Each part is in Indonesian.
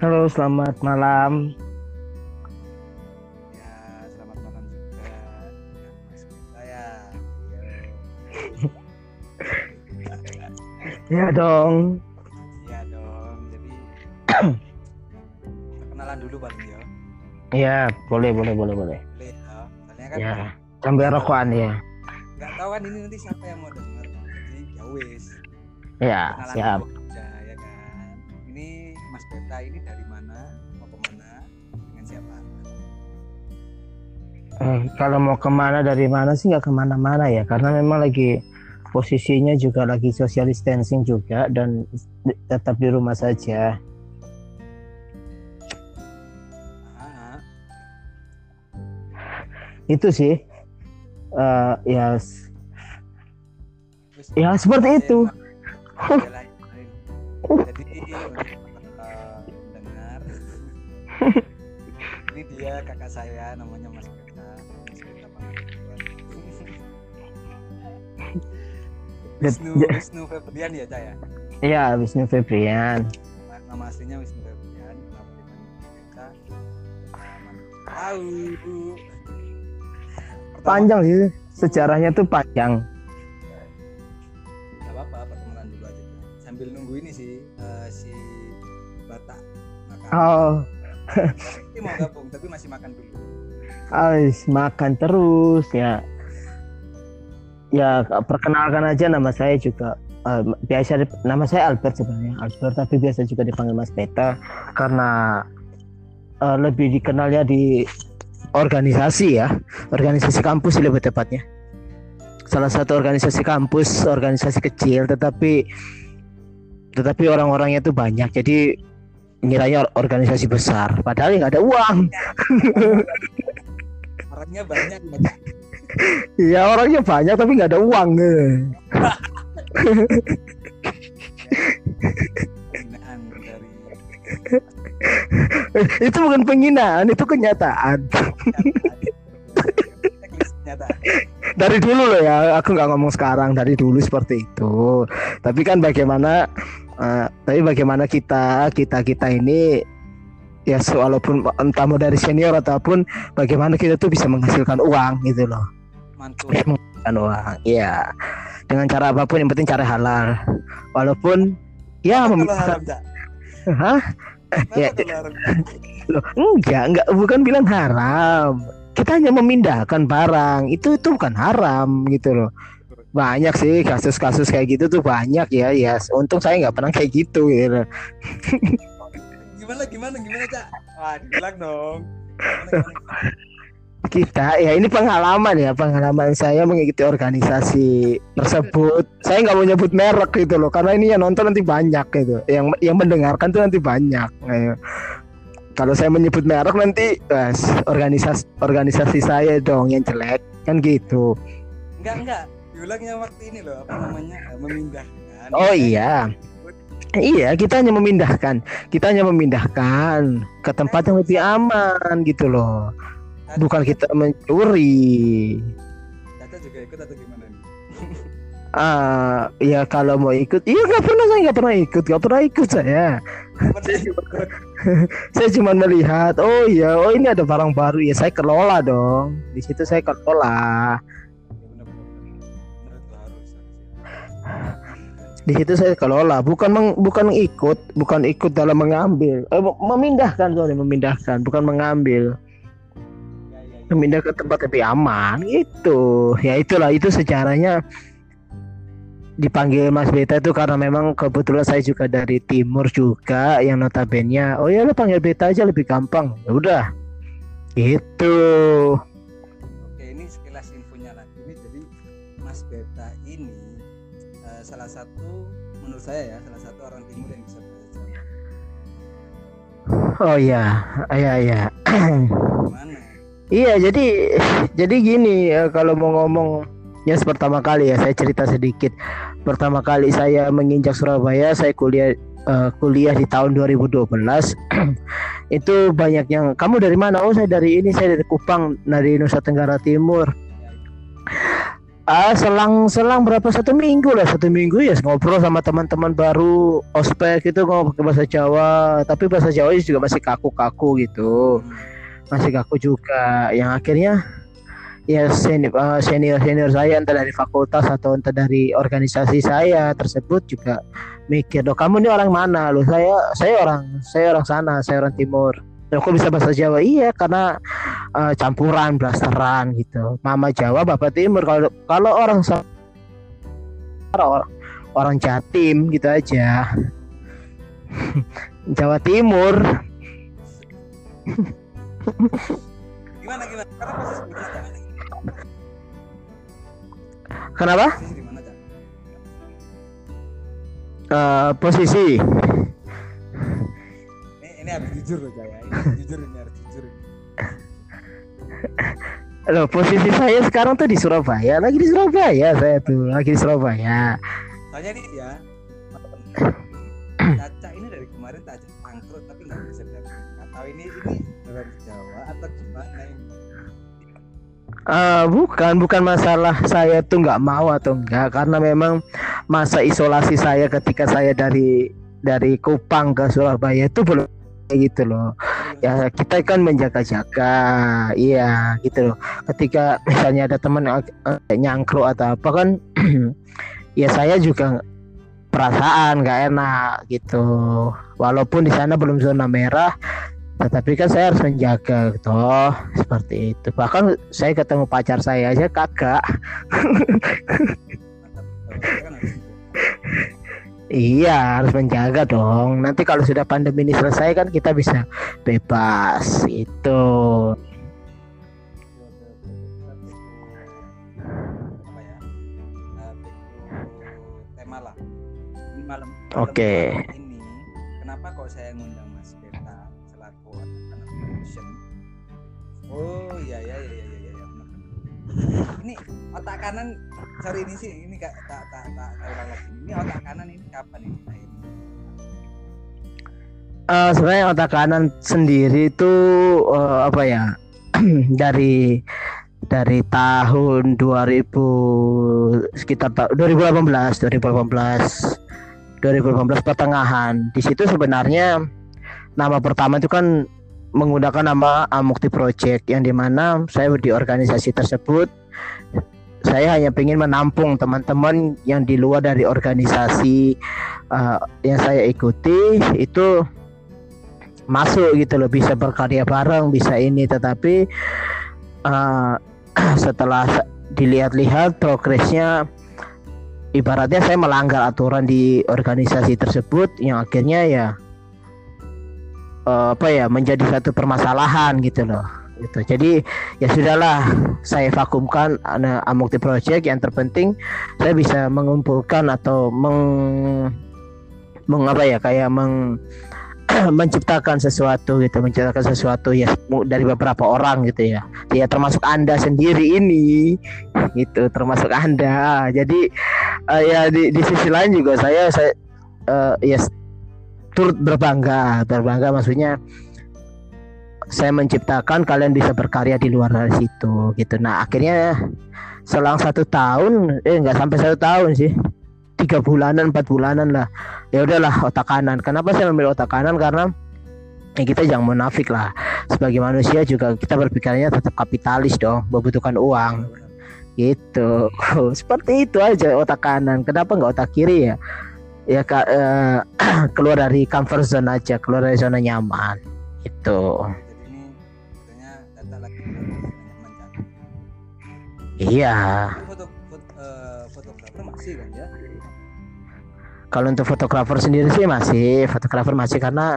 Halo, selamat malam. Ya, selamat malam juga. Ya, Mas Beta ya. Ya dong. Iya dong. Jadi perkenalan dulu paling ya. Ya, boleh, boleh, boleh, boleh. Boleh ya. Soalnya kan Ya, sambil rokokan ya. nggak tahu kan ini nanti siapa yang mau dengar. Jadi ya wis. Ya, Kenalan siap. dulu Beta ini dari mana? Mau ke mana? Dengan siapa? Eh, kalau mau ke mana dari mana sih nggak ke mana-mana ya, karena memang lagi posisinya juga lagi social distancing juga dan tetap di rumah saja. Ah, Itu sih. Eh, ya, ya seperti itu. Lain, lain. Jadi ini dia kakak saya namanya Mas Pangatuan. Wisnu Wisnu Febrian ya Cak ya. Ya, Wisnu Febrian. Nama- aslinya Wisnu Febrian. Kenapa Beta? Tahu. Panjang sih, sejarahnya tuh panjang. Gak apa-apa perkenalan dulu aja sambil nunggu ini sih eh, si Batak makan. Oh, Ini mau gabung tapi masih makan dulu. Ais, makan terus ya. Ya perkenalkan aja nama saya juga eh, biasa nama saya Albert sebenarnya Albert tapi biasa juga dipanggil Mas Beta karena eh, lebih dikenalnya di organisasi ya organisasi kampus lebih tepatnya salah satu organisasi kampus organisasi kecil tetapi tetapi orang-orangnya itu banyak jadi ngiranya or- organisasi besar padahal nggak ada uang Orangnya banyak. Iya orangnya banyak tapi nggak ada uang. penghinaan dari itu bukan penghinaan, itu kenyataan. Dari dulu loh ya, aku nggak ngomong sekarang. Dari dulu seperti itu. Tapi kan bagaimana, eh, tapi bagaimana kita kita kita ini ya walaupun entah mau dari senior ataupun bagaimana kita tuh bisa menghasilkan uang gitu loh. Mantul. Menghasilkan uang, iya. Dengan cara apa pun yang penting cara halal. Walaupun ya memisahkan. Hah? Ya? Loh, enggak, enggak bukan bilang haram. Kita hanya memindahkan barang. Itu itu bukan haram gitu loh. Banyak sih kasus-kasus kayak gitu tuh banyak ya. Ya, untung saya nggak pernah kayak gitu gitu. Gimana gimana gimana, Cak? Wah, dibilang dong. Gimana, gimana, gimana? Kita ya ini pengalaman ya, pengalaman saya mengikuti organisasi tersebut. Saya nggak mau nyebut merek gitu loh, karena ini yang nonton nanti banyak gitu. Yang yang mendengarkan tuh nanti banyak. Ayo. Kalau saya menyebut merek nanti organisasi organisasi saya dong yang jelek kan gitu. Enggak, enggak. Diulangnya waktu ini loh, apa namanya? eh, Memindahkan. Oh iya. Iya, kita hanya memindahkan. Kita hanya memindahkan ke tempat yang lebih aman gitu loh. Bukan kita mencuri. Caca juga ikut atau gimana nih? Ah, ya kalau mau ikut, iya nggak pernah saya nggak pernah ikut, nggak pernah ikut saya. Pernah ikut. Saya cuma melihat, oh iya, oh ini ada barang baru ya, saya kelola dong. Di situ saya kelola. Di situ saya kelola, bukan meng- bukan ikut, bukan ikut dalam mengambil, eh, memindahkan sorry, memindahkan, bukan mengambil. Memindah ke tempat lebih aman itu ya itulah itu sejarahnya. Dipanggil Mas Beta itu karena memang kebetulan saya juga dari timur juga yang notabene oh ya lo panggil Beta aja lebih gampang. Ya udah. Gitu saya ya, salah satu orang timur yang bisa bahasa Jawa. oh ya ya ya iya jadi jadi gini ya, kalau mau ngomong ya pertama kali ya saya cerita sedikit. Pertama kali saya menginjak Surabaya saya kuliah eh, kuliah di tahun 2012 itu banyak yang kamu dari mana? Oh saya dari ini saya dari Kupang dari Nusa Tenggara Timur Ah, selang selang berapa? Satu minggu lah satu minggu ya ngobrol sama teman-teman baru ospek itu ngobrol ke bahasa Jawa. Tapi bahasa Jawa juga masih kaku-kaku gitu. Masih kaku juga. Yang akhirnya ya senior senior senior saya entah dari fakultas atau entah dari organisasi saya tersebut juga mikir loh kamu ini orang mana? Loh saya saya orang saya orang sana saya orang timur Loh, kok bisa bahasa Jawa? Iya, karena uh, campuran, blasteran gitu. Mama Jawa, Bapak Timur. Kalau kalau orang orang orang Jatim gitu aja. Jawa Timur. gimana gimana? Karena posisi? Kenapa? Posisi? Uh, posisi Ini habis jujur loh, Cak ya. Ini jujur ini harus jujur. ini. Loh, posisi saya sekarang tuh di Surabaya. Lagi di Surabaya saya tuh, lagi di Surabaya. Soalnya nih ya. Caca ini dari kemarin tak ajak angkrut tapi nggak bisa datang. Nggak tahu ini ini dari Jawa atau gimana ini? Eh, bukan, bukan masalah saya tuh nggak mau atau enggak, karena memang masa isolasi saya ketika saya dari dari Kupang ke Surabaya itu belum gitu loh. Ya kita kan menjaga-jaga, iya gitu loh. Ketika misalnya ada teman yang eh, nyangkruk atau apa kan, ya saya juga perasaan nggak enak gitu. Walaupun di sana belum zona merah, tetapi kan saya harus menjaga toh seperti itu bahkan saya ketemu pacar saya aja kagak iya harus menjaga dong nanti kalau sudah pandemi ini selesai kan kita bisa bebas itu ya? Eh, malam. Oke. malam Ini kenapa kok saya ngundang Mas Beta selaku anak production? Oh iya iya iya iya iya benar. Ini otak kanan sorry ini sih ini kak tak tak tak tak ulang lagi. Ini otak kanan ini kapan ini? Eh, sebenarnya otak kanan sendiri itu eh, apa ya dari dari tahun 2000 sekitar ta- 2018 2018 2018 pertengahan di situ sebenarnya nama pertama itu kan menggunakan nama Amukti Project yang di mana saya di organisasi tersebut saya hanya ingin menampung teman-teman yang di luar dari organisasi eh, yang saya ikuti itu masuk gitu loh bisa berkarya bareng bisa ini. Tetapi eh, setelah dilihat-lihat progresnya ibaratnya saya melanggar aturan di organisasi tersebut yang akhirnya ya eh, apa ya menjadi satu permasalahan gitu loh gitu. Jadi ya sudahlah saya vakumkan ana- Amukti Project yang terpenting. Saya bisa mengumpulkan atau meng meng apa ya kayak meng menciptakan sesuatu gitu menciptakan sesuatu ya dari beberapa orang gitu ya. Ya termasuk anda sendiri ini gitu termasuk anda. Jadi eh, ya di, di sisi lain juga saya saya eh, ya turut berbangga berbangga maksudnya saya menciptakan kalian bisa berkarya di luar dari situ gitu. Nah akhirnya selang satu tahun eh nggak sampai satu tahun sih. Tiga bulanan empat bulanan lah. Ya udahlah otak kanan. Kenapa saya memilih otak kanan? Karena ya kita jangan munafik lah. Sebagai manusia juga kita berpikirnya tetap kapitalis dong membutuhkan uang. Gitu. Seperti itu aja otak kanan. Kenapa nggak otak kiri ya? Ya Kak, eh, keluar dari comfort zone aja keluar dari zona nyaman. Itu iya Foto foto eh, fotografer masih kan ya? kalau untuk fotografer sendiri sih masih fotografer masih karena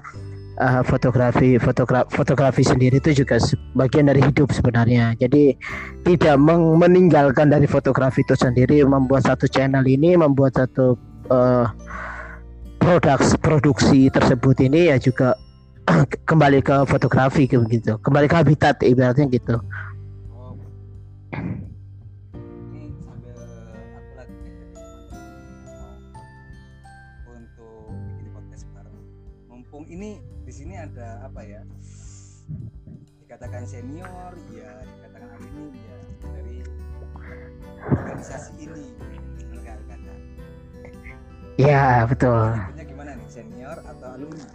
eh, fotografi fotogra- fotografi sendiri itu juga bagian dari hidup sebenarnya jadi tidak meng- meninggalkan dari fotografi itu sendiri membuat satu channel ini membuat satu eh, produk produksi tersebut ini ya juga kembali ke fotografi begitu kembali ke habitat ibaratnya gitu Oh. Ya betul. Punya gimana nih senior atau alumni?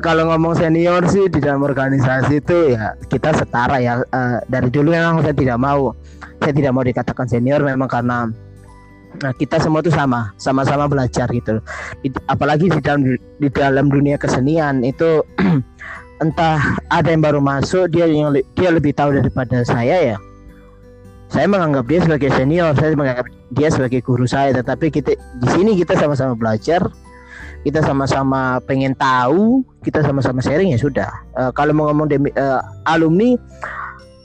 Kalau ngomong senior sih di dalam organisasi itu ya kita setara ya. Eh, dari dulu memang saya tidak mau saya tidak mau dikatakan senior memang karena nah, kita semua itu sama sama-sama belajar gitu. Di- apalagi di dalam di dalam dunia kesenian itu entah ada yang baru masuk dia yang dia lebih tahu daripada saya ya saya menganggap dia sebagai senior saya menganggap dia sebagai guru saya tetapi kita di sini kita sama-sama belajar kita sama-sama pengen tahu, kita sama-sama sharing ya sudah. Eh, kalau mau ngomong demi, eh, alumni,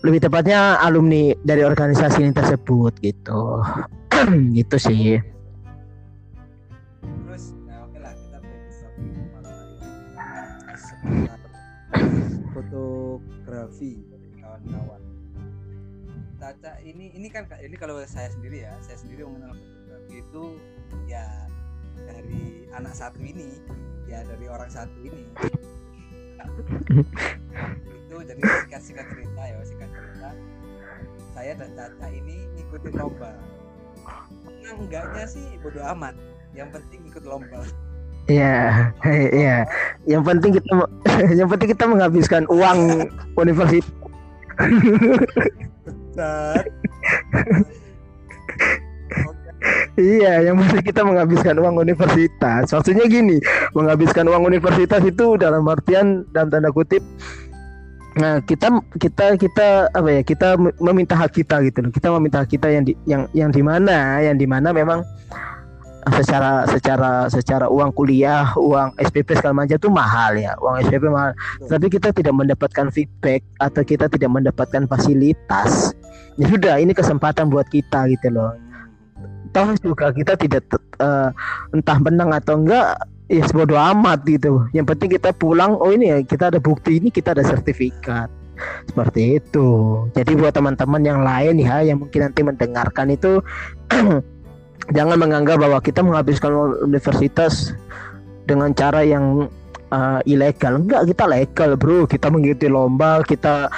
lebih tepatnya alumni dari organisasi ini tersebut gitu. gitu sih. terus ya oke lah kita kan ini kalau saya sendiri ya saya sendiri mengenal fotografi itu ya dari anak satu ini ya dari orang satu ini. Itu jadi singkat singkat cerita ya singkat cerita. Saya dan Caca ini ngikutin lomba. Menang enggaknya sih bodo amat. Yang penting ikut lomba. Iya, iya. Yang penting kita yang penting kita menghabiskan uang universitas. Benar. Iya, yang penting kita menghabiskan uang universitas. Maksudnya gini, menghabiskan uang universitas itu dalam artian dalam tanda kutip Nah, kita kita kita apa ya? Kita me- meminta hak kita gitu loh. Kita meminta hak kita yang di yang yang di mana? Yang di mana memang secara secara secara uang kuliah, uang SPP segala macam itu mahal ya. Uang SPP mahal. Tapi kita tidak mendapatkan feedback atau kita tidak mendapatkan fasilitas. Ya sudah, ini kesempatan buat kita gitu loh toh juga kita tidak eh, entah menang atau enggak ya sebodoh amat gitu yang penting kita pulang oh ini ya kita ada bukti ini kita ada sertifikat seperti itu jadi buat teman-teman yang lain ya yang mungkin nanti mendengarkan itu jangan menganggap bahwa kita menghabiskan universitas dengan cara yang eh, ilegal enggak kita legal bro kita mengikuti lomba kita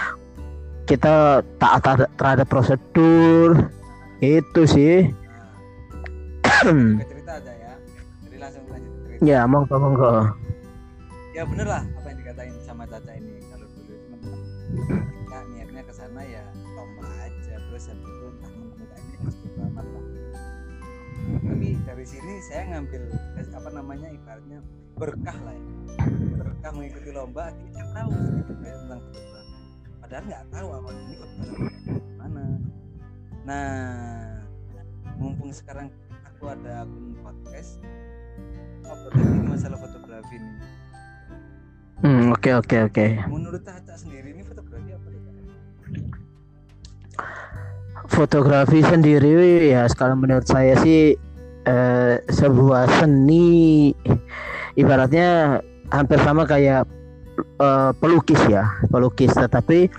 kita taat terhadap- terhadap prosedur itu sih cerita aja ya. Jadi langsung lanjut cerita. ya monggo monggo Ya bener lah apa yang dikatain sama Caca ini. Kalau dulu itu saya ngambil eh, apa namanya ibaratnya berkah lah ya. Berkah mengikuti lomba kita tahu sedikit banyak tentang fotografi. Padahal nggak tahu awal ini fotografi mana. Nah, mumpung sekarang aku ada akun podcast ngobrol ini masalah fotografi nih Hmm, oke oke oke. menurut Caca sendiri ini fotografi apa ya? Fotografi sendiri ya sekarang menurut saya sih eh, sebuah seni ibaratnya hampir sama kayak eh, pelukis ya, pelukis. Tetapi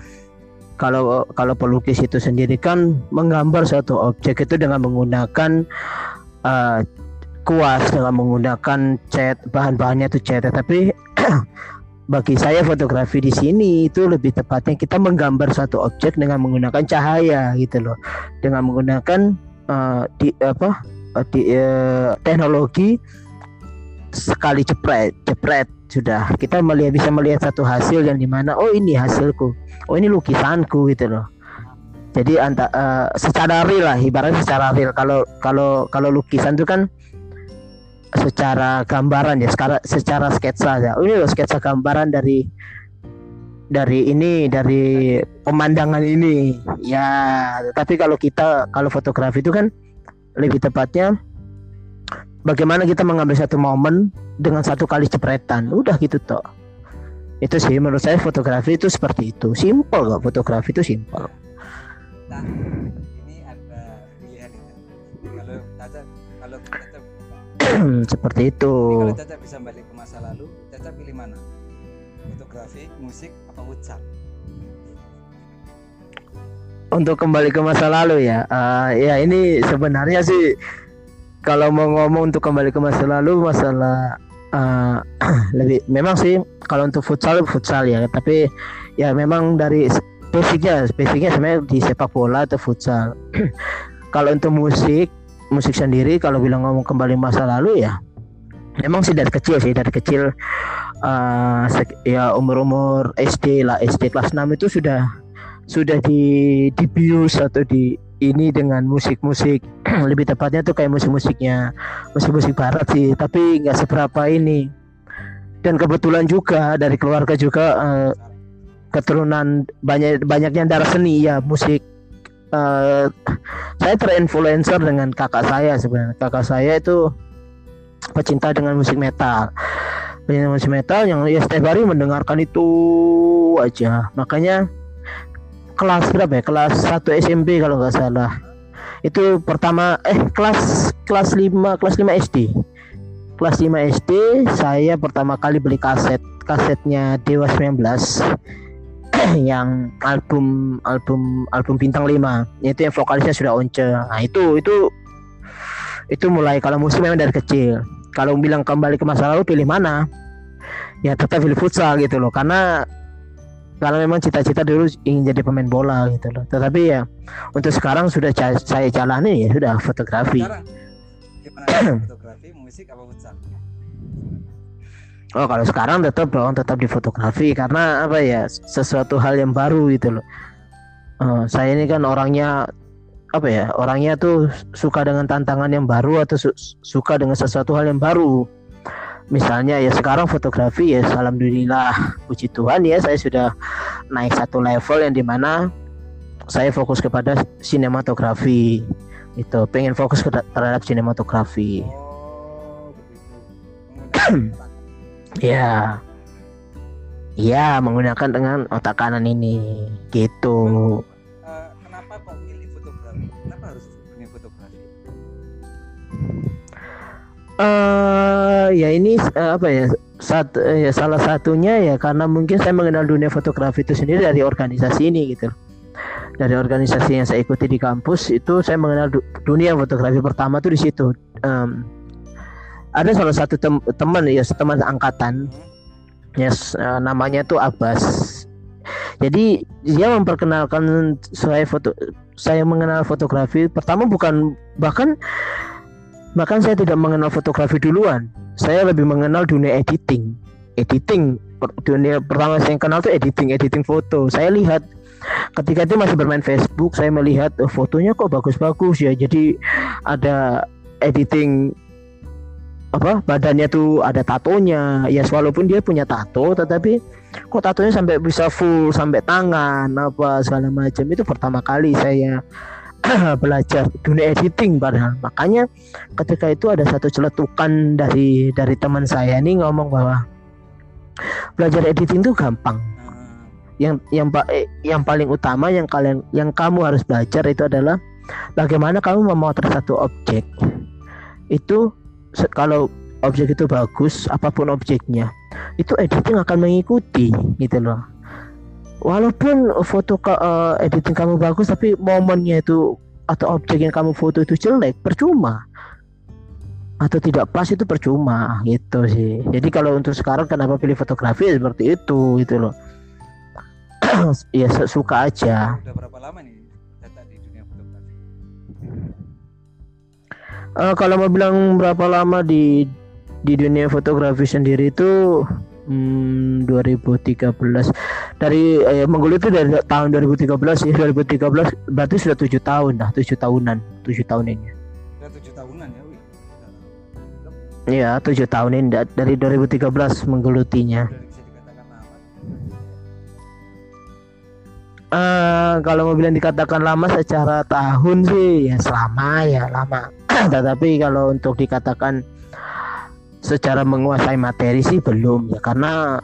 kalau kalau pelukis itu sendiri kan menggambar suatu objek itu dengan menggunakan eh, kuas dengan menggunakan cat bahan-bahannya itu cat. Tetapi bagi saya fotografi di sini itu lebih tepatnya kita menggambar suatu objek dengan menggunakan cahaya gitu loh. Dengan menggunakan eh, di apa di eh, teknologi sekali jepret jepret sudah kita melihat bisa melihat satu hasil yang di mana oh ini hasilku oh ini lukisanku gitu loh jadi anta, eh, secara real lah ibaratnya secara real kalau kalau kalau lukisan itu kan secara gambaran ya secara secara sketsa ya. Oh, ini loh sketsa gambaran dari dari ini dari pemandangan ini. Ya, tapi kalau kita kalau fotografi itu kan lebih tepatnya bagaimana kita mengambil satu momen dengan satu kali jepretan. Udah gitu toh. Itu sih menurut saya fotografi itu seperti itu. Simple kok fotografi itu simple. nah ini ada pilihan ini kalau Caca kalau Caca seperti itu. ini kalau Caca bisa balik ke masa lalu Caca pilih mana fotografi musik apa futsal untuk kembali ke masa lalu ya. Eh, ya ini sebenarnya sih kalau mau ngomong untuk kembali ke masa lalu masalah eh, lebih memang sih kalau untuk futsal futsal ya. Tapi ya memang dari basicnya basicnya sebenarnya di sepak bola atau futsal. Kalau untuk musik musik sendiri kalau bilang ngomong kembali masa lalu ya emang sih dari kecil sih dari kecil uh, ya umur-umur SD lah SD kelas 6 itu sudah sudah di dibius atau di ini dengan musik-musik. Lebih tepatnya tuh kayak musik-musiknya musik-musik barat sih tapi nggak seberapa ini. Dan kebetulan juga dari keluarga juga uh, keturunan banyak banyaknya darah seni ya musik uh, saya terinfluencer dengan kakak saya sebenarnya. Kakak saya itu pecinta dengan musik metal. Pecinta musik metal yang ya setiap hari mendengarkan itu aja. Makanya kelas berapa ya? Kelas 1 SMP kalau nggak salah. Itu pertama eh kelas kelas 5 kelas 5 SD kelas 5 SD saya pertama kali beli kaset kasetnya Dewa 19 yang album album album bintang 5 itu yang vokalisnya sudah Once. Nah itu itu itu mulai kalau musik memang dari kecil. Kalau bilang kembali ke masa lalu pilih mana? Ya tetap pilih futsal gitu loh. Karena karena memang cita-cita dulu ingin jadi pemain bola gitu loh. Tetapi ya untuk sekarang sudah saya jalani ya sudah fotografi. Sekarang, fotografi musik apa futsal? Oh kalau sekarang tetap dong tetap di fotografi karena apa ya sesuatu hal yang baru gitu loh. Uh, saya ini kan orangnya apa ya orangnya tuh suka dengan tantangan yang baru atau su suka dengan sesuatu hal yang baru misalnya ya sekarang fotografi ya alhamdulillah puji Tuhan ya saya sudah naik satu level yang di mana saya fokus kepada sinematografi. Itu pengen fokus ke terhadap sinematografi. Oh, ya. Ya menggunakan dengan otak kanan ini. Gitu uh, ya ini uh, apa ya saat uh, ya salah satunya ya karena mungkin saya mengenal dunia fotografi itu sendiri dari organisasi ini gitu. Dari organisasi yang saya ikuti di kampus itu saya mengenal du dunia fotografi pertama tuh di situ. Um, ada salah satu tem teman ya teman angkatan. Yes, uh, namanya tuh Abbas. Jadi dia memperkenalkan saya foto saya mengenal fotografi pertama bukan bahkan Bahkan saya tidak mengenal fotografi duluan. Saya lebih mengenal dunia editing. Editing dunia pertama saya kenal tuh editing, editing foto. Saya lihat ketika itu masih bermain Facebook, saya melihat oh, fotonya kok bagus-bagus ya. Jadi ada editing apa badannya tuh ada tatonya ya walaupun dia punya tato tetapi kok tatonya sampai bisa full sampai tangan apa segala macam itu pertama kali saya belajar dunia editing padahal. Makanya ketika itu ada satu celetukan dari dari teman saya nih ngomong bahwa belajar editing itu gampang. Yang yang eh, yang paling utama yang kalian yang kamu harus belajar itu adalah bagaimana kamu memotret satu objek. Itu kalau objek itu bagus apa pun objeknya itu editing akan mengikuti gitu loh walaupun foto uh, editing kamu bagus tapi momennya itu atau objek yang kamu foto itu jelek percuma. Atau tidak pas itu percuma gitu sih. Jadi kalau untuk sekarang kenapa pilih fotografi? Ya seperti itu gitu loh. Ya suka aja. Udah berapa lama nih data di dunia fotografi? Uh, kalau mau bilang berapa lama di di dunia fotografi sendiri itu Hmm, 2013 dari eh, menggulit itu dari tahun 2013 ya. 2013 berarti sudah tujuh tahun dah tujuh tahunan tujuh tahun ini. Sudah tujuh tahunan ya Iya tujuh tahun ini dari 2013 menggelutinya Uh, kalau mau bilang dikatakan lama secara tahun sih ya selama ya lama. Tetapi kalau untuk dikatakan secara menguasai materi sih belum ya karena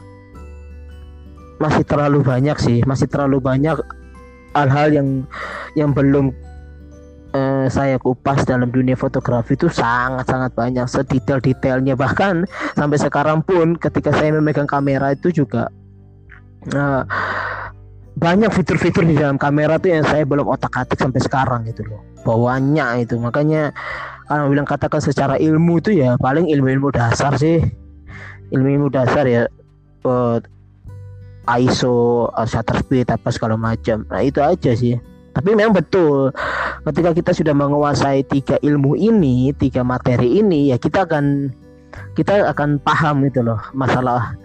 masih terlalu banyak sih masih terlalu banyak hal-hal yang yang belum uh, saya kupas dalam dunia fotografi itu sangat-sangat banyak sedetail-detailnya. Bahkan sampai sekarang pun ketika saya memegang kamera itu juga uh, banyak fitur-fitur di dalam kamera tuh yang saya belum otak-atik sampai sekarang gitu loh bawahnya itu. Makanya kalau bilang katakan secara ilmu itu ya paling ilmu-ilmu dasar sih. Ilmu-ilmu dasar ya uh, ISO shutter speed apa segala macam. Nah itu aja sih. Tapi memang betul ketika kita sudah menguasai tiga ilmu ini tiga materi ini ya kita akan kita akan paham itu loh masalah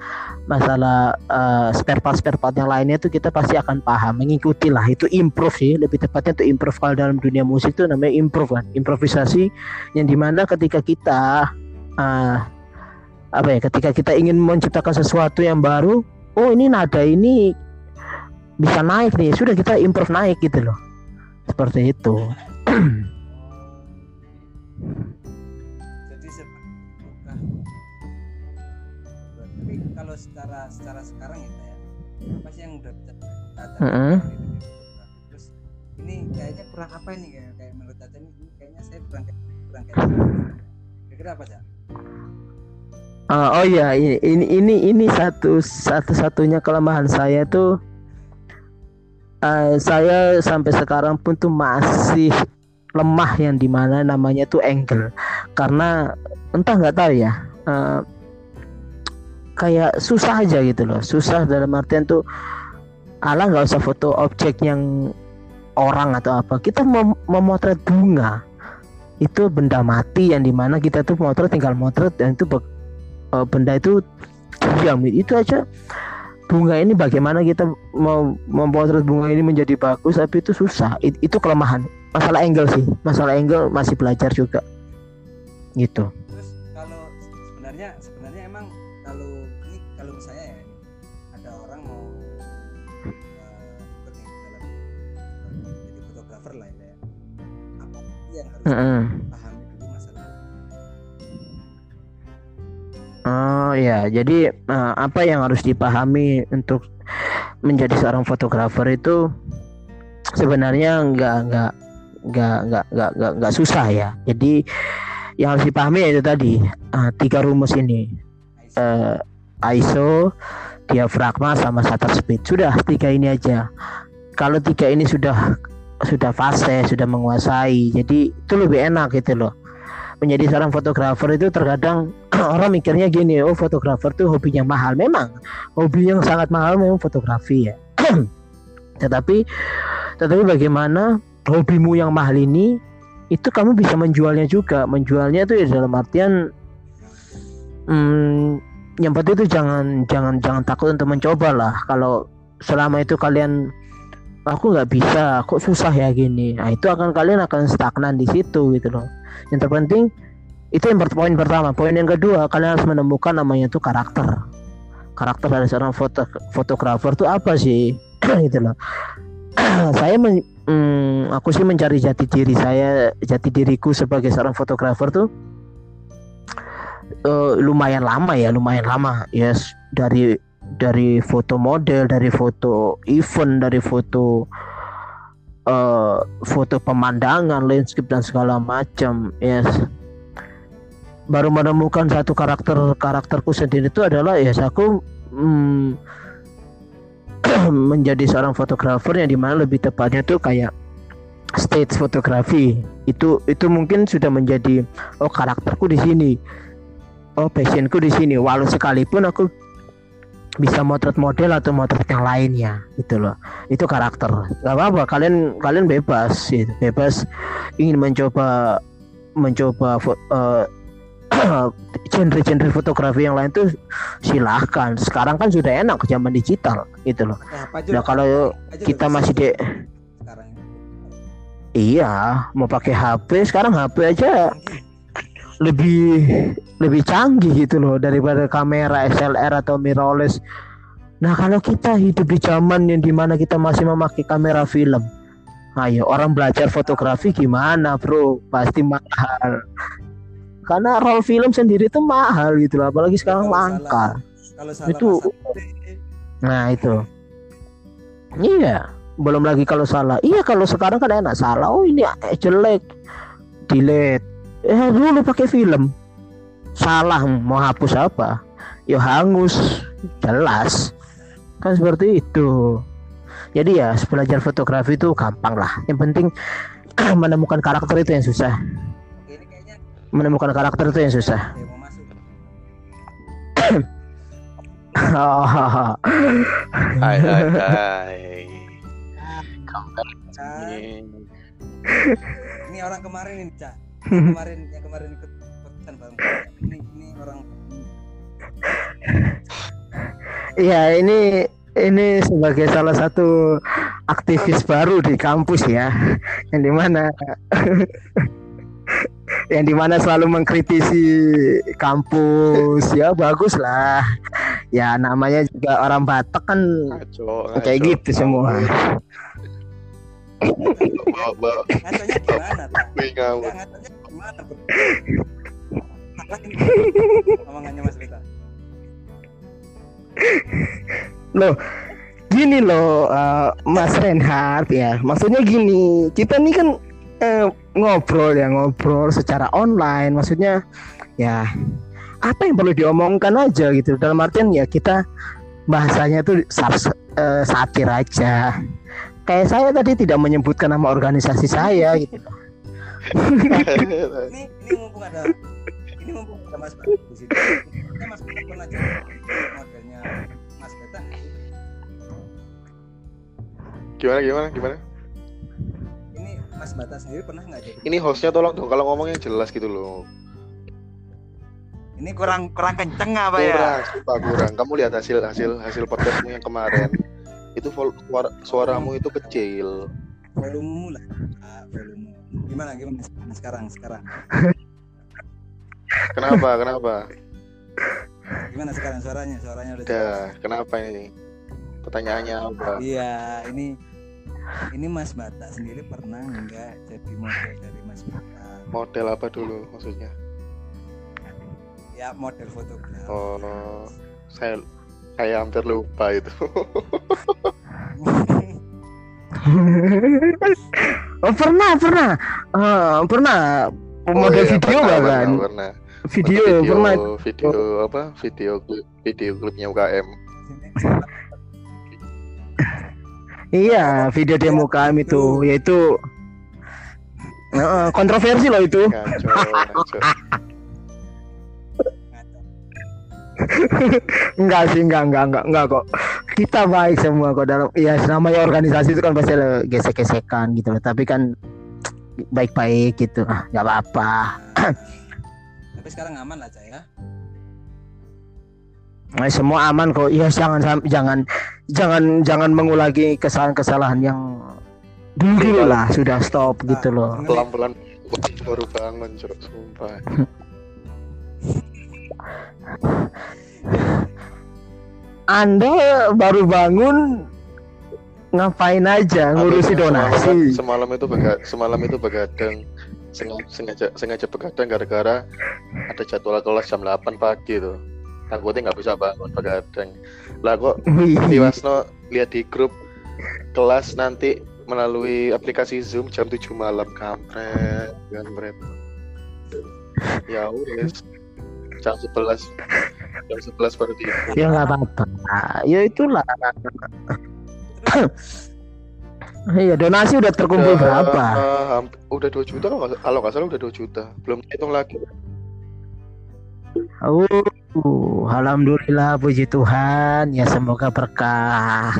masalah uh, spare part spare part yang lainnya itu kita pasti akan paham mengikuti lah itu improve sih lebih tepatnya itu improve. Kalau dalam dunia musik itu namanya improve kan improvisasi yang di mana ketika kita uh, apa ya ketika kita ingin menciptakan sesuatu yang baru oh ini nada ini bisa naik nih sudah kita improve naik gitu loh. Seperti itu kalau secara secara sekarang ya ya apa sih yang udah bisa Tata Mm -hmm. terus ini kayaknya kurang apa ini kayak kayak menurut Tata ini kayaknya saya kurang kayak kurang kayak gitu. kira-kira apa sih Ah, oh ya ini ini ini, ini satu satu satunya kelemahan saya tuh eh, saya sampai sekarang pun tuh masih lemah yang di mana namanya tuh angle karena entah nggak tahu ya eh, kayak susah aja gitu loh. Susah dalam artian tuh ala nggak usah foto objek yang orang atau apa. Kita mem memotret bunga. Itu benda mati yang di mana kita tuh motret tinggal motret dan itu eh, benda itu diam. Itu aja. Bunga ini bagaimana kita mau memotret bunga ini menjadi bagus tapi itu susah. It- itu kelemahan. Masalah angle sih. Masalah angle masih belajar juga. Gitu harus Mm-mm. pahami dulu masalah Oh ya, jadi eh, apa yang harus dipahami untuk menjadi seorang fotografer itu sebenarnya nggak nggak nggak nggak nggak nggak nggak susah ya. Jadi yang harus dipahami yaitu tadi eh, tiga rumus ini ISO. eh, ISO, diafragma sama shutter speed. Sudah tiga ini aja. Kalau tiga ini sudah sudah fase, sudah menguasai, jadi itu lebih enak gitu loh. Menjadi seorang fotografer itu terkadang orang mikirnya gini, oh fotografer tuh hobinya mahal. Memang hobi yang sangat mahal memang fotografi ya. tetapi tetapi bagaimana hobimu yang mahal ini itu kamu bisa menjualnya juga. Menjualnya itu ya dalam artian hmm, yang penting itu jangan jangan jangan takut untuk mencoba lah kalau selama itu kalian aku nggak bisa kok susah ya gini. Nah itu akan kalian akan stagnan di situ gitu loh. Yang terpenting itu yang poin pertama. Poin yang kedua kalian harus menemukan namanya itu karakter. Karakter dari seorang foto fotografer itu apa sih? Gitu loh. Saya men- hmm, aku sih mencari jati diri saya jati diriku sebagai seorang fotografer tuh eh, lumayan lama ya lumayan lama. Yes dari dari foto model dari foto event dari foto eh, foto pemandangan landscape dan segala macam yes. Baru menemukan satu karakter karakterku sendiri itu adalah yes aku hmm, menjadi seorang fotografer yang di mana lebih tepatnya tuh kayak stage fotografi. Itu itu mungkin sudah menjadi oh karakterku di sini oh passionku di sini. Walau sekalipun aku bisa motret model atau motret yang lainnya gitu loh. Itu karakter. Nggak apa-apa kalian kalian bebas gitu. bebas ingin mencoba mencoba eh, genre-genre fotografi yang lain tuh silahkan. Sekarang kan sudah enak zaman digital gitu loh. Ya, nah udah- kalau kita masih di sekarang ini. iya mau pakai HP sekarang HP aja lebih lebih canggih gitu loh daripada kamera SLR atau mirrorless. Nah kalau kita hidup di zaman yang di mana kita masih memakai kamera film, ayo orang belajar fotografi gimana bro? Pasti mahal. Karena roll film sendiri itu mahal gitu loh, apalagi sekarang Kalau langka. salah- kalau salah Itu- pasang- Nah itu, iya. Belum lagi kalau salah. Iya kalau sekarang kan enak salah. Oh ini eh, jelek, delete. Eh dulu pakai film. Salah mau hapus apa? Ya hangus, jelas. Kan seperti itu. Jadi ya belajar fotografi itu gampang lah. Yang penting menemukan karakter itu yang susah. Oke, ini kayaknya Menemukan karakter itu yang susah. Oh, Hai hai hai. Ini orang kemarin ini, Cak. Yang kemarin yang kemarin ikut ikutan bareng. Ini ini orang Iya, ini ini sebagai salah satu aktivis baru di kampus ya, yang di mana yang di mana selalu mengkritisi kampus ya bagus lah. Ya namanya juga orang Batak kan Ngaco, kayak ngaco. gitu semua. Bawa gimana, gue ngawur. Gimana, Bro? Omongannya Mas. Loh, gini loh eh, Mas Reinhardt ya. Maksudnya gini, kita nih kan eh, ngobrol ya, ngobrol secara online. Maksudnya ya apa yang perlu diomongkan aja gitu. Dalam artian ya kita bahasanya tuh sar- eh, satir aja. Kayak saya tadi tidak menyebutkan nama organisasi saya gitu. Ini ini mumpung ada ini mumpung ada Mas Beta di sini. Ini Mas Beta pernah jadi modelnya Mas Beta. Gimana gimana gimana? Ini Mas Bata sendiri pernah nggak jadi? Ini hostnya tolong dong kalau ngomongnya jelas gitu loh. Ini kurang kurang kenceng apa ya? Kurang, kurang. Kamu lihat hasil hasil hasil podcastmu yang kemarin. Itu suara, suaramu itu kecil. Volume lah, ah, volume. Gimana gimana sekarang sekarang? Kenapa? Kenapa? Gimana sekarang suaranya? Suaranya udah jelas. Kenapa ini? Pertanyaannya apa? Iya, ini ini Mas Bata sendiri pernah nggak jadi model dari Mas Bata? Model apa dulu maksudnya? Ya model fotografer. Oh, saya saya hampir lupa itu. oh, pernah, pernah. Eh, pernah model Oh, iya, video pernah, bahkan. pernah, pernah. Video, video, pernah video apa? Video klip, video klipnya UKM. Iya, video demo kami itu yaitu eh, kontroversi loh itu. Enggak sih, enggak, enggak, enggak, enggak kok. Kita baik semua kok dalam ya namanya organisasi itu kan pasti ada gesek-gesekan gitu loh. Tapi kan baik-baik gitu. Ah, enggak apa-apa. Tapi sekarang aman lah, Cak ya. Nah, semua aman kok. Ya jangan jangan jangan jangan mengulangi kesalahan-kesalahan yang dulu lah sudah stop gitu loh. Pelan-pelan baru bangun, sumpah. Anda baru bangun ngapain aja ngurusi semalam- donasi. Semalam itu bega- semalam itu begadang sengaja sengaja, begadang gara-gara ada jadwal kelas jam 8 pagi tuh. Takutnya nggak bisa bangun begadang. Lah kok. Tiwasno lihat di grup kelas nanti melalui aplikasi Zoom jam 7 malam kampret kampret ya wes jam 11 jam 11 baru tidur Ya nggak apa-apa. Ya itulah. Iya donasi udah terkumpul berapa? eh, hamp- udah 2 juta kalau nggak- kalau salah udah 2 juta belum hitung lagi Oh, alhamdulillah puji Tuhan. Ya semoga berkah.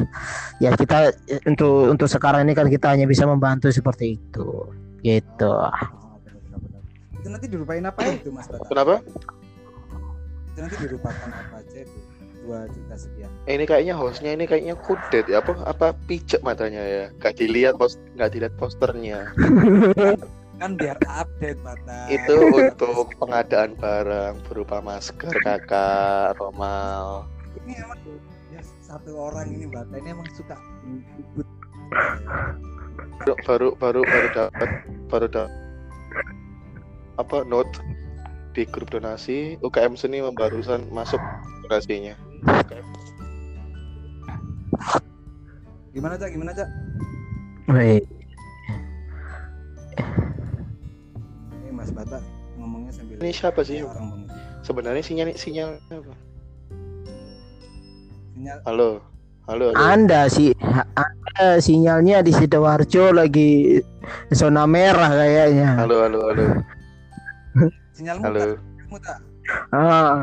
Ya kita untuk untuk sekarang ini kan kita hanya bisa membantu seperti itu. Gitu. Oh, benar-benar. Itu nanti dirupain apa itu Mas Bata? kenapa Itu nanti dirupakan apa aja itu? 2 juta sekian. Eh, ini kayaknya hostnya ini kayaknya kudet ya. Apa apa pijak matanya ya? Gak dilihat pos nggak dilihat posternya. Kan biar update Bata. itu untuk pengadaan barang berupa masker kakak romal. Ini emang ya satu orang ini Bata ini emang suka ikut baru baru baru dapat baru dapat apa note di grup donasi UKM seni barusan masuk donasinya. Gimana cak? Gimana cak? Wih, ini Mas Bata ngomongnya sambil ini siapa sih? orang sebenarnya sinyal sinyal apa? Sinyal. Halo. Halo, halo. Anda sih Anda sinyalnya di Sidoarjo lagi zona merah kayaknya. halo halo halo sinyalmu halo tak Ah.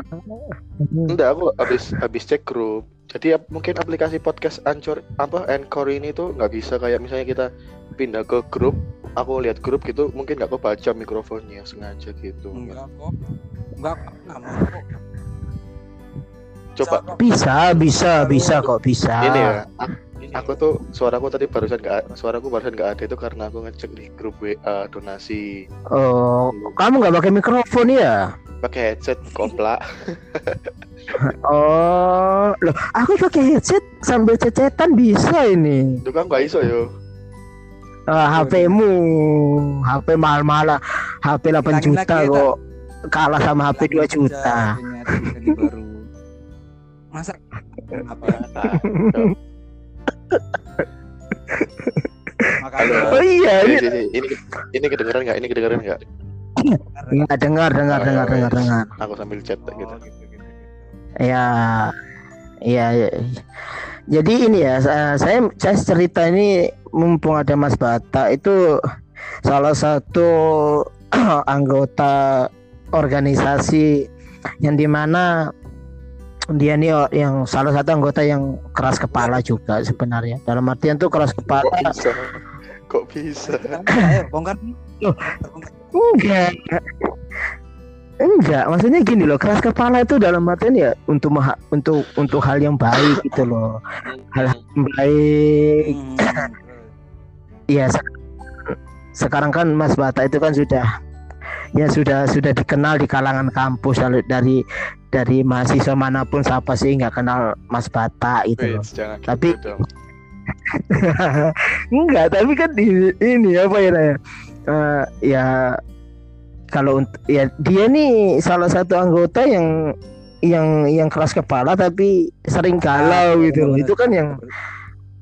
Enggak, aku habis habis cek grup. Jadi ap- mungkin aplikasi podcast Anchor apa Anchor ini tuh nggak bisa kayak misalnya kita pindah ke grup, aku lihat grup gitu, mungkin nggak kebaca mikrofonnya sengaja gitu. Enggak kok. Enggak kok. Coba. Bisa, bisa, bisa kok bisa. ini ya. A- Aku tuh suaraku tadi barusan nggak suaraku barusan nggak ada itu karena aku ngecek di grup WA donasi Oh, kamu nggak pakai mikrofon ya? pakai headset koplak. Oh, loh, aku pakai headset sambil cecetan bisa ini. Itu kan nggak iso yo. Ah, HP-mu, HP mahal-mahal, HP 8 Hilangin juta ya, kok kalah sama HP 2 Lagi juta. Masa apa? Makanya Oh iya, Ini, ini ini, ini, ini kedengeran nggak? Ini kedengeran nggak? Nggak dengar, dengar, Oh, dengar, ya, dengar, dengar. Aku sambil chat Oh, gitu. gitu, gitu, gitu. Ya, iya, iya. Jadi ini ya, sa- saya saya cerita ini mumpung ada Mas Bata itu salah satu anggota organisasi yang di mana dia nih o- yang salah satu anggota yang keras kepala juga sebenarnya. Dalam artian tuh keras kepala. Kok bisa? Kok bisa? Ayo, bongkar. Loh. Enggak. Enggak, maksudnya gini loh, keras kepala itu dalam artian ya untuk maha- untuk untuk hal yang baik gitu loh. Hal yang baik. Hmm, terus. Iya, se- sekarang kan Mas Bata itu kan sudah ya sudah sudah dikenal di kalangan kampus dari dari mahasiswa mana pun siapa sih nggak kenal Mas Bata itu. Wait, Tapi- gitu. Enggak, tapi kan di, ini apa ya? Eh, ya kalau untuk ya dia nih salah satu anggota yang yang yang keras kepala tapi sering galau Ah, gitu loh. benar-benar. Itu kan yang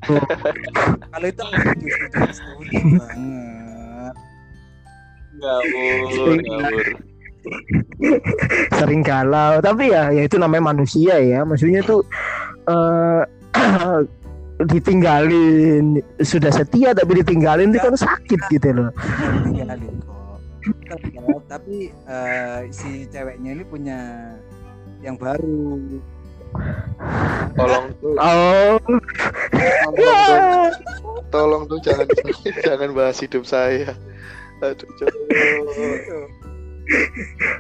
Kalau itu banget. Ngawur, ngawur. sering galau. Tapi ya ya itu namanya manusia ya. Maksudnya tuh eh ditinggalin. Sudah setia tapi ditinggalin itu kan sakit gitu loh. Kok. Tapi eh, si ceweknya ini punya yang baru. Tolong tuh, oh. Tolong tuh, tolong tuh jangan jangan bahas hidup saya. Aduh, cowok.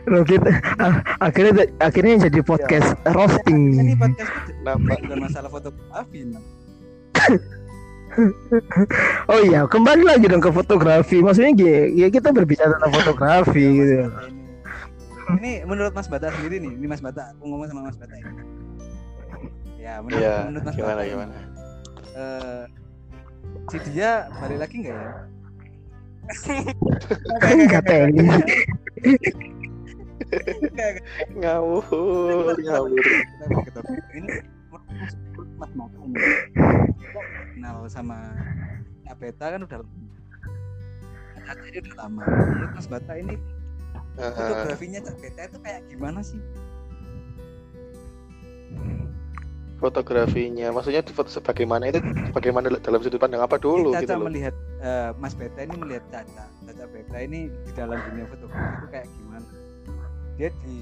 Loh kita ah, akhirnya akhirnya jadi podcast roasting Ini podcast bukan masalah fotografi. Nam. oh iya kembali lagi dong ke fotografi maksudnya gini ya kita berbicara tentang fotografi gitu Ini, ini menurut Mas Bata sendiri nih, ini Mas Bata, aku ngomong sama Mas Bata ini. Ya, menurut, Iya, menurut Mas gimana Bata gimana? eh, si dia balik lagi nggak ya? enggak enggak. Ngawur, ngawur. Ini ini. Kita kenal sama Kak Beta kan udah lama. Caca ini udah lama. Menurut Mas Bata ini Heeh. fotografinya Cak Beta itu kayak gimana sih? Fotografinya, maksudnya foto bagaimana itu bagaimana dalam sudut pandang apa dulu Caca gitu loh. melihat eh, Mas Beta ini melihat Caca, Caca Beta ini di dalam dunia fotografi itu kayak gimana? Dia di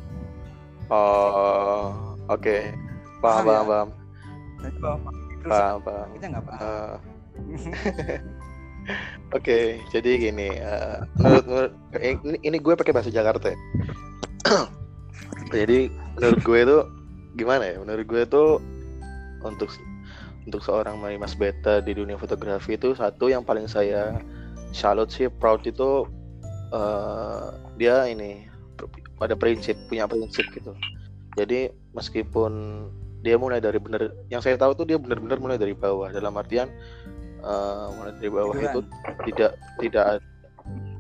Oh, oke. Paham, Paham ya? paham, paham. Paham, paham. kita nggak paham. Eh, Oke, jadi gini, eh, menurut, menurut- ini, ini gue pakai bahasa Jakarta. ya. jadi menurut gue itu gimana ya? Menurut gue itu untuk untuk seorang Mas Beta di dunia fotografi itu satu yang paling saya salut sih proud itu eh, dia ini ada prinsip punya prinsip gitu. Jadi meskipun dia mulai dari bener yang saya tahu tuh dia benar-benar mulai dari bawah dalam artian eh, mulai dari bawah Tiduran. itu tidak tidak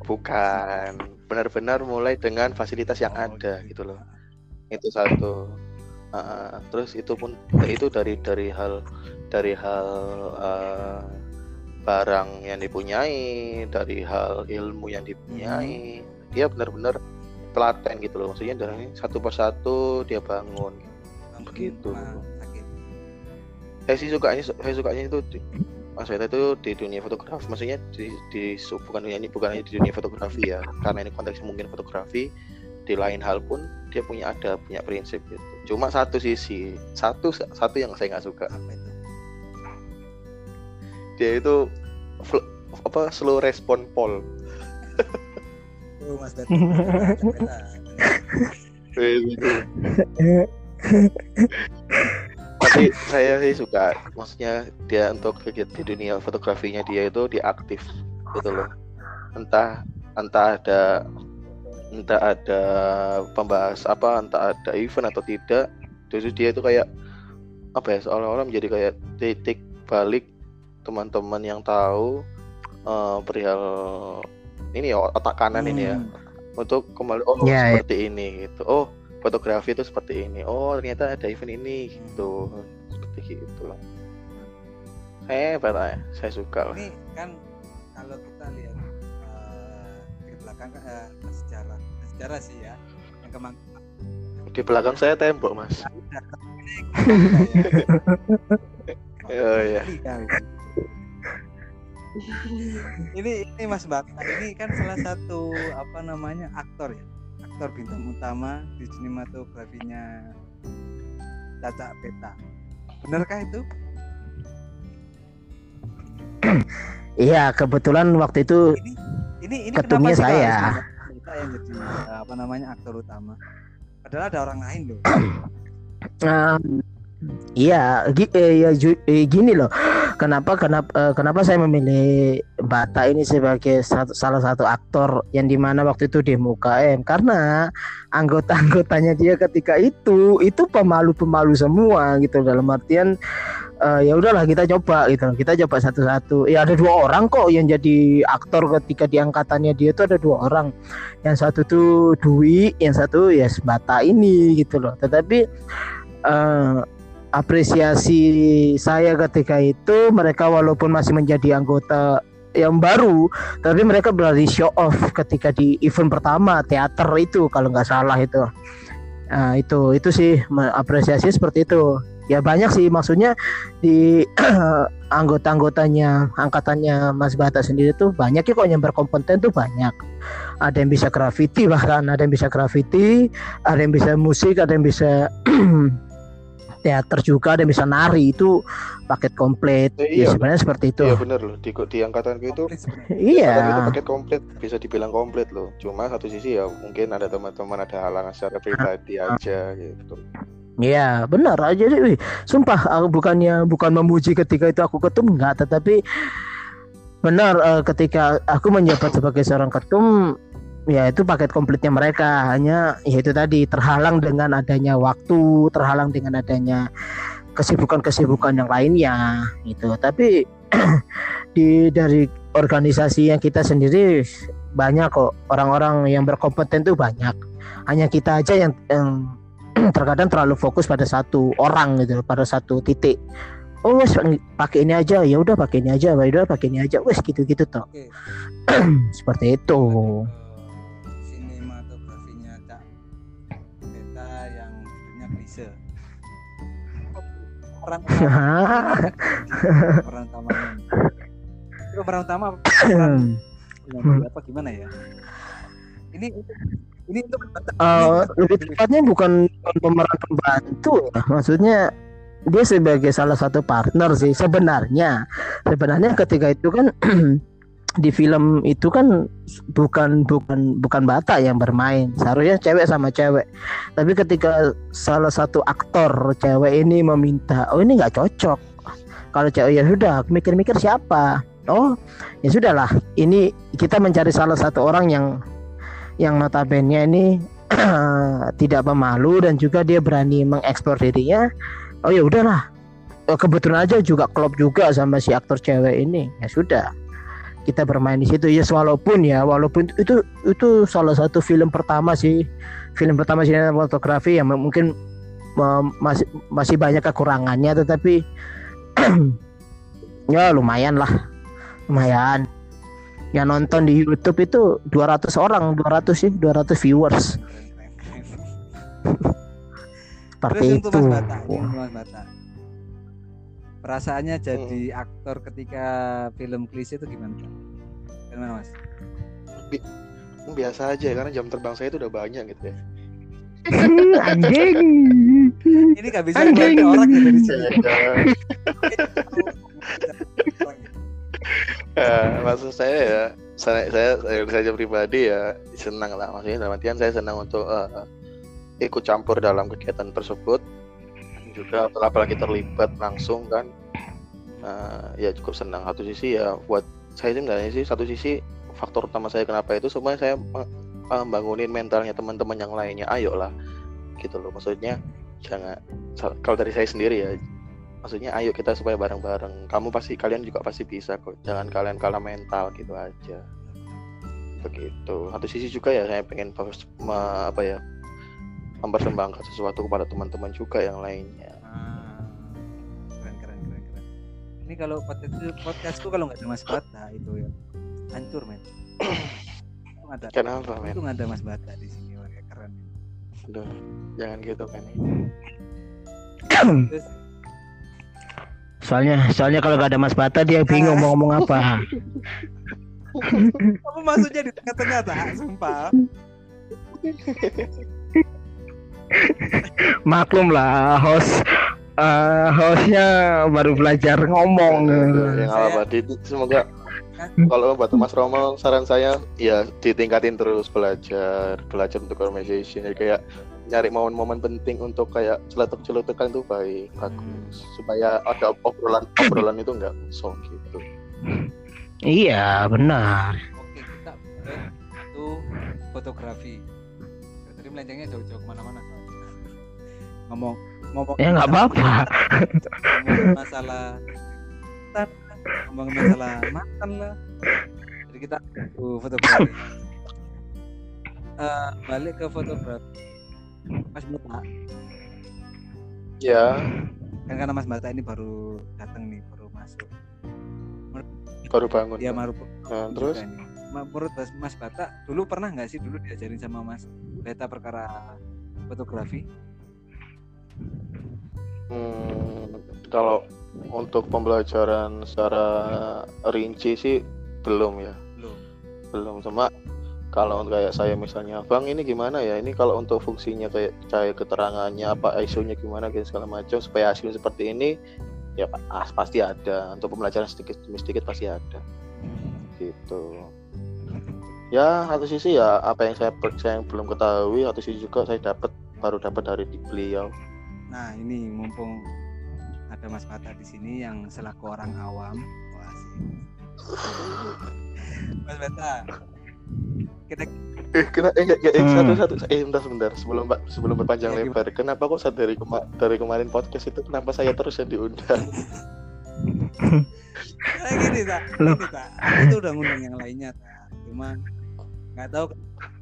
bukan benar-benar mulai dengan fasilitas yang Oh, ada gitu loh itu satu Ah, terus itu pun itu dari dari hal dari hal eh, barang yang dipunyai dari hal ilmu yang dipunyai dia benar-benar telaten gitu loh. Maksudnya dari satu persatu dia bangun. Begitu. Saya sih sukanya saya sukanya itu Mas Weta itu di dunia fotografi. Maksudnya di, di bukan dunia bukan hanya di dunia fotografi ya. Karena ini konteksnya mungkin fotografi di lain hal pun dia punya ada punya prinsip gitu. Cuma satu sisi satu satu yang saya nggak suka apa itu. Dia itu apa slow respon Paul. Oh mas Beto tapi saya sih suka maksudnya dia untuk kegiatan di dunia fotografinya dia itu dia aktif gitu loh. Entah entah ada entah ada pembahas apa entah ada event atau tidak. Terus dia itu kayak apa ya seolah-olah menjadi kayak titik balik teman-teman yang tahu eh, perihal ini ya otak kanan ini ya. Hmm. untuk kembali oh Ya, ya. seperti ini gitu. Oh fotografi itu seperti ini. Oh ternyata ada event ini gitu. Seperti gitu. Loh saya ya saya suka lah. Ini kan kalau kita lihat eh, di belakang kan, eh, sejarah sejarah sih ya yang kemang di belakang saya tembok mas. Oh, iya. ini ini Mas Bata ini kan salah satu apa namanya aktor ya? Aktor bintang utama di sinematografinya Caca Peta. Benarkah itu? Iya, kebetulan waktu itu ini ini ini Ketumnya kenapa saya. Bata yang jadi eh, apa namanya aktor utama padahal ada orang lain loh eh, iya, eh, ya, eh, gini loh. Kenapa kenapa kenapa saya memilih Bata ini sebagai satu- salah satu aktor yang di mana waktu itu di MUKM karena anggota-anggotanya dia ketika itu itu pemalu-pemalu semua gitu dalam artian eh, ya udahlah kita coba gitu. Kita coba satu-satu. Ya ada dua orang kok yang jadi aktor ketika di angkatannya dia itu ada dua orang. Yang satu tuh Dwi yang satu ya Bata ini gitu loh. Tetapi eh, apresiasi saya ketika itu mereka walaupun masih menjadi anggota yang baru tapi mereka berani show off ketika di event pertama teater itu kalau nggak salah itu. Nah, itu itu sih apresiasi seperti itu ya banyak sih. Maksudnya di anggota-anggotanya angkatannya Mas Bata sendiri tuh banyak ya kok yang berkompeten tuh banyak. Ada yang bisa graffiti bahkan ada yang bisa graffiti ada yang bisa musik ada yang bisa teater juga ada bisa nari itu paket komplit. Eh, ya iya. sebenarnya seperti itu. Iya bener loh di di angkatanku itu. Komplit sebenarnya. iya. angkatan itu paket komplit bisa dibilang komplit loh. Cuma satu sisi ya mungkin ada teman-teman ada halangan secara pribadi aja gitu. Iya benar aja sih. Sumpah aku bukannya bukan memuji ketika itu aku ketum enggak, tetapi benar eh, ketika aku menjabat sebagai seorang ketum ya itu paket komplitnya mereka. Hanya ya itu tadi terhalang dengan adanya waktu, terhalang dengan adanya kesibukan-kesibukan yang lainnya gitu. Tapi di dari organisasi yang kita sendiri banyak kok. Orang-orang yang berkompeten tuh banyak. Hanya kita aja yang, yang terkadang terlalu fokus pada satu orang gitu pada satu titik. Oh wes pakai ini aja. Ya udah pakai ini aja. Ya udah pakai ini aja. Wes gitu gitu toh seperti itu peran utama. Peran utamanya itu peran utama apa? Peran yang apa gimana ya? Ini ini untuk Eh, lebih tepatnya bukan, bukan pemeran pembantu ya. maksudnya dia sebagai salah satu partner sih sebenarnya. Sebenarnya ketika itu kan di film itu kan bukan bukan bukan Bata yang bermain. Seharusnya cewek sama cewek. Tapi ketika salah satu aktor cewek ini meminta oh ini nggak cocok. Kalau cewek ya sudah mikir-mikir siapa. Oh ya sudahlah. Ini kita mencari salah satu orang yang yang notabene ini tidak pemalu dan juga dia berani mengeksplor dirinya. Oh ya udahlah. Eh, kebetulan aja juga klop juga sama si aktor cewek ini. Ya sudah kita bermain di situ. Ya walaupun ya walaupun itu itu salah satu film pertama sih. Film pertama sinematografi yang mungkin eh, masih masih banyak kekurangannya tetapi ya lumayan lah. Lumayan. Yang nonton di YouTube itu 200 orang 200 sih 200 viewers. Seperti Terus itu. Mas Bata, Mas Bata. Perasaannya jadi aktor ketika film klise itu gimana? Pak? Gimana Mas? biasa aja karena jam terbang saya itu udah banyak gitu ya. anjing Ini gak bisa Anjing. ngeluarin orang ya dari sini. Ya, maksud saya ya, saya, saya, saya saja pribadi ya senang lah. Maksudnya dalam artian saya senang untuk eh, ikut campur dalam kegiatan tersebut. Juga apalagi terlibat langsung kan. Eh, ya cukup senang. Satu sisi ya buat saya enggak sih satu sisi faktor utama saya kenapa itu sebenarnya saya eh, eh, bangunin mentalnya teman-teman yang lainnya. Ayolah gitu loh. Maksudnya jangan kalau dari saya sendiri ya maksudnya ayo kita supaya bareng-bareng kamu pasti kalian juga pasti bisa kok jangan kalian kalah mental gitu aja begitu satu sisi juga ya saya pengen apa ya mempersembahkan sesuatu kepada teman-teman juga yang lainnya Ah, keren keren keren keren. Ini kalau podcast podcastku kalau nggak ada Mas Bata itu ya hancur men. Ada. kenapa men Itu nggak ada Mas Bata di sini wah, keren. Aduh, jangan gitu kan Terus soalnya soalnya kalau gak ada Mas Bata dia bingung mau ngomong apa kamu masuknya di tengah-tengah tak? Sumpah. maklum lah host eh, hostnya baru belajar ngomong. Yang apa semoga kalau buat Mas Romo saran saya ya ditingkatin terus belajar belajar untuk organization. Jadi kayak nyari momen-momen penting untuk kayak celetuk-celetukan itu baik bagus. Supaya ada obrolan obrolan itu enggak so gitu. Iya benar. Oke kita itu fotografi. Tadi melencengnya jauh-jauh ke mana-mana. Ngomong ngomong. ya nggak apa-apa Ngomong masalah makan, ngomong masalah makan lah. Jadi kita uh, fotografi. Eh, balik ke fotografi. Mas Bata, ya kan karena Mas Bata ini baru datang nih, baru masuk. baru bangun Dia baru Nah, terus nih. Menurut Mas, Mas Bata dulu pernah nggak sih dulu diajarin sama Mas Beta perkara fotografi? Hmm, kalau untuk pembelajaran secara rinci sih belum ya, Belum. belum. Cuma kalau kayak saya misalnya, bang ini gimana ya? Ini kalau untuk fungsinya kayak cahaya keterangannya, apa ISO-nya gimana, gitu segala macam, supaya hasilnya seperti ini, ya ah, pasti ada. Untuk pembelajaran sedikit demi sedikit pasti ada, gitu. Ya satu sisi ya apa yang saya, saya yang belum ketahui, satu sisi juga saya dapat baru dapat dari beliau. Nah ini mumpung ada Mas Bata di sini yang selaku orang awam, wah sih. Mas Bata, kita Eh, kena, eh, eh, eh, Hmm. satu satu eh sebentar sebentar sebelum Pak- sebelum berpanjang Ya, lebar kenapa kok saat dari kema- dari kemarin podcast itu kenapa saya terus yang diundang kayak gini tak, Loh. gini tak. Aku tuh udah ngundang yang lainnya tak, cuma nggak tahu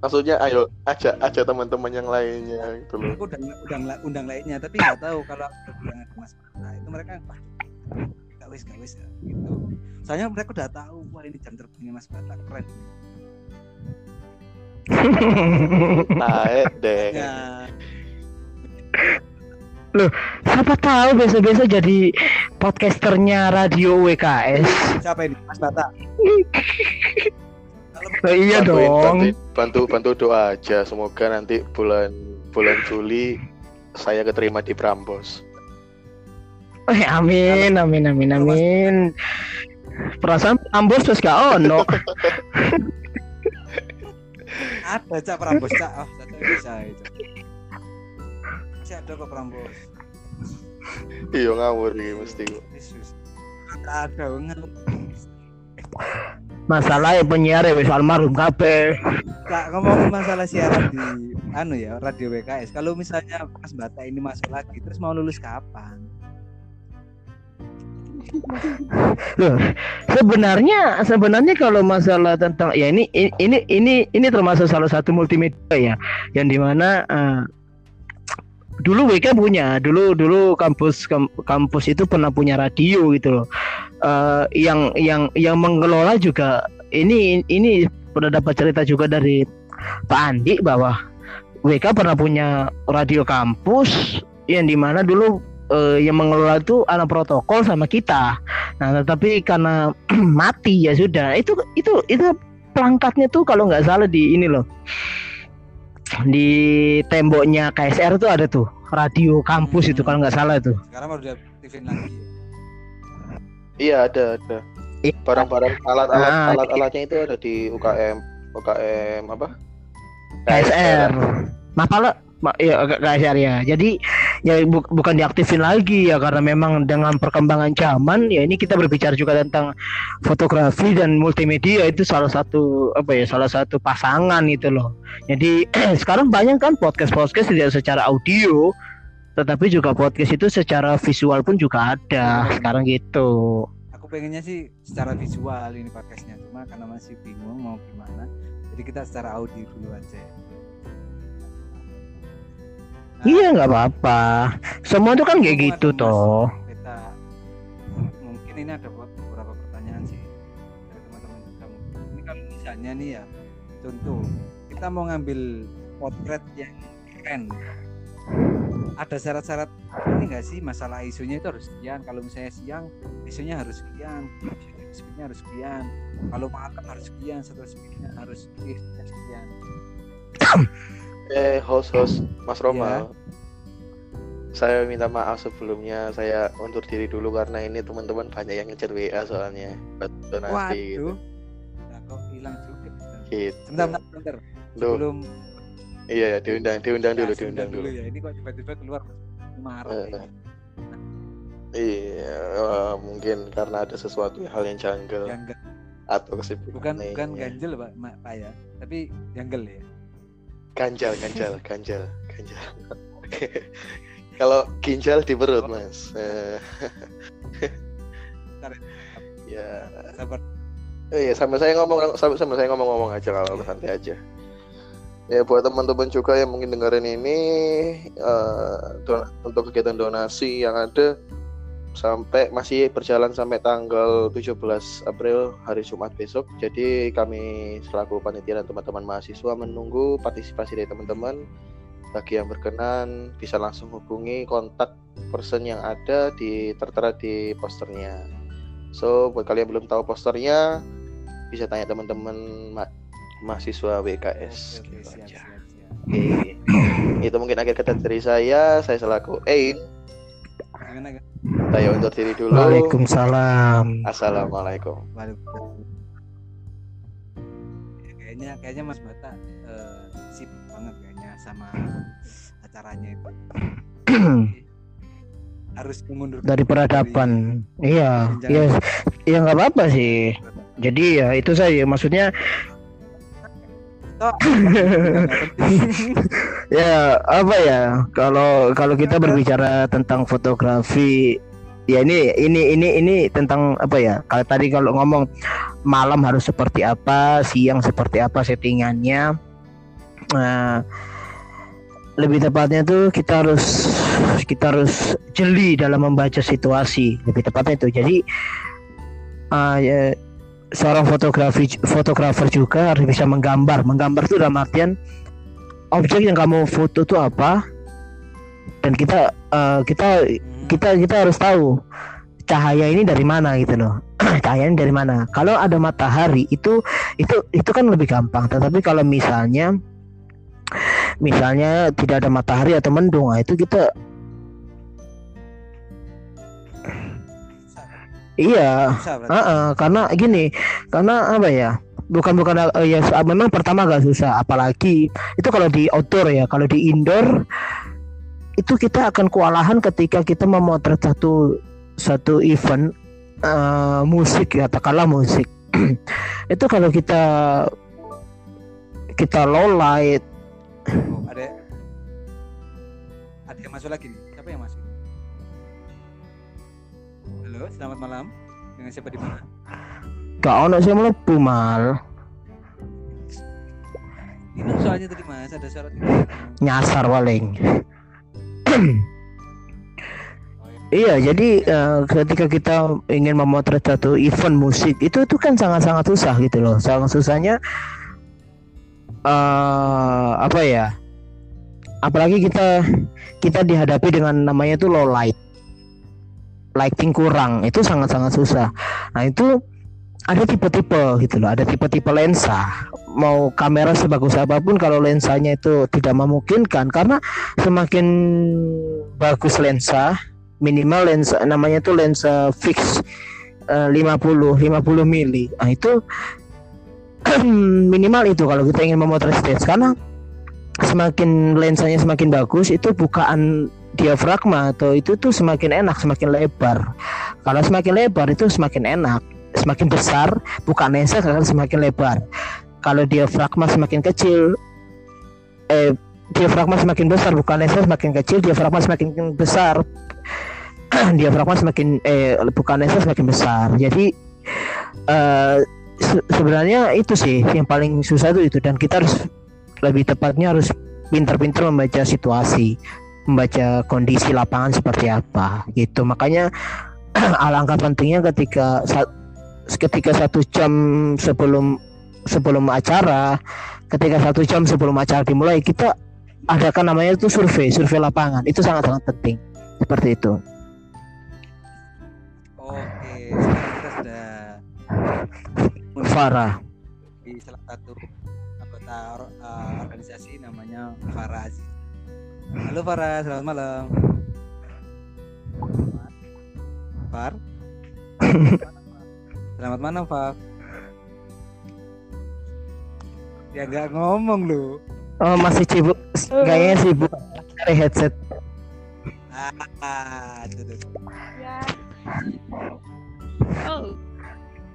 maksudnya ayo ajak ajak teman-teman yang lainnya gitu loh. Aku udah undang undang lainnya tapi nggak tahu kalau aku bilang ke Mas Bata itu mereka wah gak wis gak wis gitu. Soalnya mereka udah tahu wah ini jam terbangnya Mas Bata keren. Taek deh. Ya. Siapa tahu besok-besok jadi podcasternya radio WKS siapa ini? Mas Bata Nah, iya Bantuin- dong. bantuin- bantu bantu doa aja. Semoga nanti bulan bulan Juli saya keterima di Prambos. Eh, amin amin amin amin. Perasaan ambos terus gak ono. Ada cak Prambos cak. Oh cak bisa itu. Masih ada kok Prambos. Iya ngawur iki mesti ada banget masalah penyiar ya wis almarhum kabeh. Kak ngomongin masalah siaran di anu ya radio WKS kalau misalnya Mas Bata ini masuk lagi terus mau lulus kapan? Loh, sebenarnya sebenarnya kalau masalah tentang ya ini ini ini ini termasuk salah satu multimedia ya yang di mana eh, dulu WK punya dulu dulu kampus kam- kampus itu pernah punya radio gitu loh. Eh, yang yang yang mengelola juga ini ini pernah dapat cerita juga dari Pak Andi bahwa WK pernah punya radio kampus yang di mana dulu eh, yang mengelola itu anak protokol sama kita. Nah, tetapi karena mati ya sudah. Itu itu itu pelangkatnya tuh kalau nggak salah di ini loh di temboknya KSR tuh ada tuh radio kampus itu kalau nggak salah itu Sekarang baru diaktifin lagi. ya. Iya ada ada. Iya. Barang-barang alat-alat Ah, alat-alatnya itu ada di UKM UKM apa? KSR Mapala Ma- iya K- KSR ya jadi ya bu- bukan diaktifin lagi ya karena memang dengan perkembangan zaman ya ini kita berbicara juga tentang fotografi dan multimedia itu salah satu apa ya salah satu pasangan itu loh jadi sekarang banyak kan podcast podcast tidak secara audio tetapi juga podcast itu secara visual pun juga ada sekarang gitu Aku pengennya sih secara visual ini podcastnya cuma karena masih bingung mau gimana. Jadi kita secara audio dulu aja. Iya nggak apa-apa semua tuh kan kayak gitu Mas toh Beta, mungkin ini ada beberapa pertanyaan sih dari teman-teman juga. Ini kalau misalnya nih ya, contoh kita mau ngambil potret yang keren, ada syarat-syarat ini enggak sih masalah isunya itu harus sekian. Kalau misalnya siang, isunya harus sekian, speednya harus sekian. Kalau malam harus sekian, setelah speednya harus sekian. Eh host host Mas Iya. Romal. Saya minta maaf sebelumnya saya undur diri dulu karena ini teman-teman banyak yang ngejar WA soalnya buat donasi gitu. Waduh, nah, kok hilang juga. Gitu. Sebentar, sebentar, sebentar. Duh, Sebelum iya ya diundang diundang dulu Ya, diundang dulu. ya. Ini kok tiba-tiba keluar marah. Eh, ya. Iya, eh, mungkin karena ada sesuatu hal yang janggal Janggal. atau kesibukan Bukan bukan ganjel Pak, Pak ya, tapi janggal ya. Ganjal, ganjal, ganjal, ganjal. Kalau ginjal di perut, Mas. Eh, Bentar ya, Sabar. Oh iya, sama saya ngomong sama, sama saya ngomong-ngomong aja kalau santai aja. Ya buat teman-teman juga yang mungkin dengerin ini don- untuk kegiatan donasi yang ada sampai masih berjalan sampai tanggal 17 April hari Jumat besok. Jadi kami selaku panitia dan teman-teman mahasiswa menunggu partisipasi dari teman-teman. Bagi yang berkenan bisa langsung hubungi kontak person yang ada di tertera di posternya. So buat kalian yang belum tahu posternya bisa tanya teman-teman ma- mahasiswa WKS Oke, oke, gitu siap, aja. siap, siap. Oke. Itu mungkin akhir kata dari saya. Saya selaku Ein. Gimana kan? Saya undur diri dulu. Waalaikumsalam Assalamualaikum. Waalaikumsalam. Ya, Kayaknya kayaknya Mas Bata eh, sip banget kayaknya sama acaranya itu. Harus mengundurkan dari peradaban iya Jangan- iya ya nggak apa-apa sih jadi ya itu saja maksudnya. ya apa ya? Kalau kalau kita berbicara tentang fotografi ya ini ini ini ini tentang apa ya? Kalau tadi kalau ngomong malam harus seperti apa siang seperti apa settingannya nah, lebih tepatnya tuh kita harus kita harus jeli dalam membaca situasi lebih tepatnya itu. Jadi ah, ya, seorang fotografi fotografer juga harus bisa menggambar. Menggambar itu dalam artian objek yang kamu foto itu apa? Dan kita eh, kita Hmm, kita kita harus tahu cahaya ini dari mana gitu loh. Cahaya ini dari mana? Kalau ada matahari itu itu itu kan lebih gampang. Tetapi kalau misalnya misalnya tidak ada matahari atau mendung nah itu kita iya. Berarti. Heeh, karena gini, karena apa ya? Bukan bukan eh, ya s- memang pertama agak susah, apalagi itu kalau di outdoor ya, kalau di indoor itu kita akan kewalahan ketika kita memotret satu satu event eh, musik ya, katakanlah musik. itu kalau kita kita low light, Oh, ada ada yang masuk lagi nih. Siapa yang masuk? Halo, selamat malam. Dengan siapa di mana? Gak ono sih mlebu mal Ini soalnya tadi Mas ada syarat nyasar paling. Iya, jadi eh, ketika kita ingin memotret satu event musik itu itu kan sangat-sangat susah gitu loh. Sangat susahnya eh apa ya? Apalagi kita kita dihadapi dengan namanya itu low light. Lighting kurang, itu sangat-sangat susah. Nah, itu ada tipe-tipe gitu loh ada tipe-tipe lensa. Mau kamera sebagus apa pun kalau lensanya itu tidak memungkinkan. Karena semakin bagus lensa minimal lensa namanya itu lensa fix eh, 50 50 mili. Nah itu minimal itu kalau kita ingin memotret stage. Karena semakin lensanya semakin bagus itu bukaan diafragma atau itu tuh semakin enak semakin lebar. Kalau semakin lebar itu semakin enak semakin besar bukan lensa akan semakin lebar. Kalau diafragma semakin kecil eh diafragma semakin besar bukan lensa semakin kecil diafragma semakin besar. Diafragma semakin eh bukan lensa semakin besar. Jadi eh se- sebenarnya itu sih yang paling susah itu itu. Dan kita harus lebih tepatnya harus pintar-pintar membaca situasi membaca kondisi lapangan seperti apa gitu. Makanya alangkah pentingnya ketika ketika satu jam sebelum sebelum acara ketika satu jam sebelum acara dimulai kita adakan namanya itu survei survei lapangan itu sangat sangat penting seperti itu Oke, sekarang kita sudah Farah di salah satu anggota eh, organisasi namanya Farah Aziz. Halo Farah, selamat malam. Far. Selamat malam, Far. Ya nggak ngomong lu. oh masih sibuk kayaknya sibuk cari headset Ah, tuh, tuh. Ya. Oh,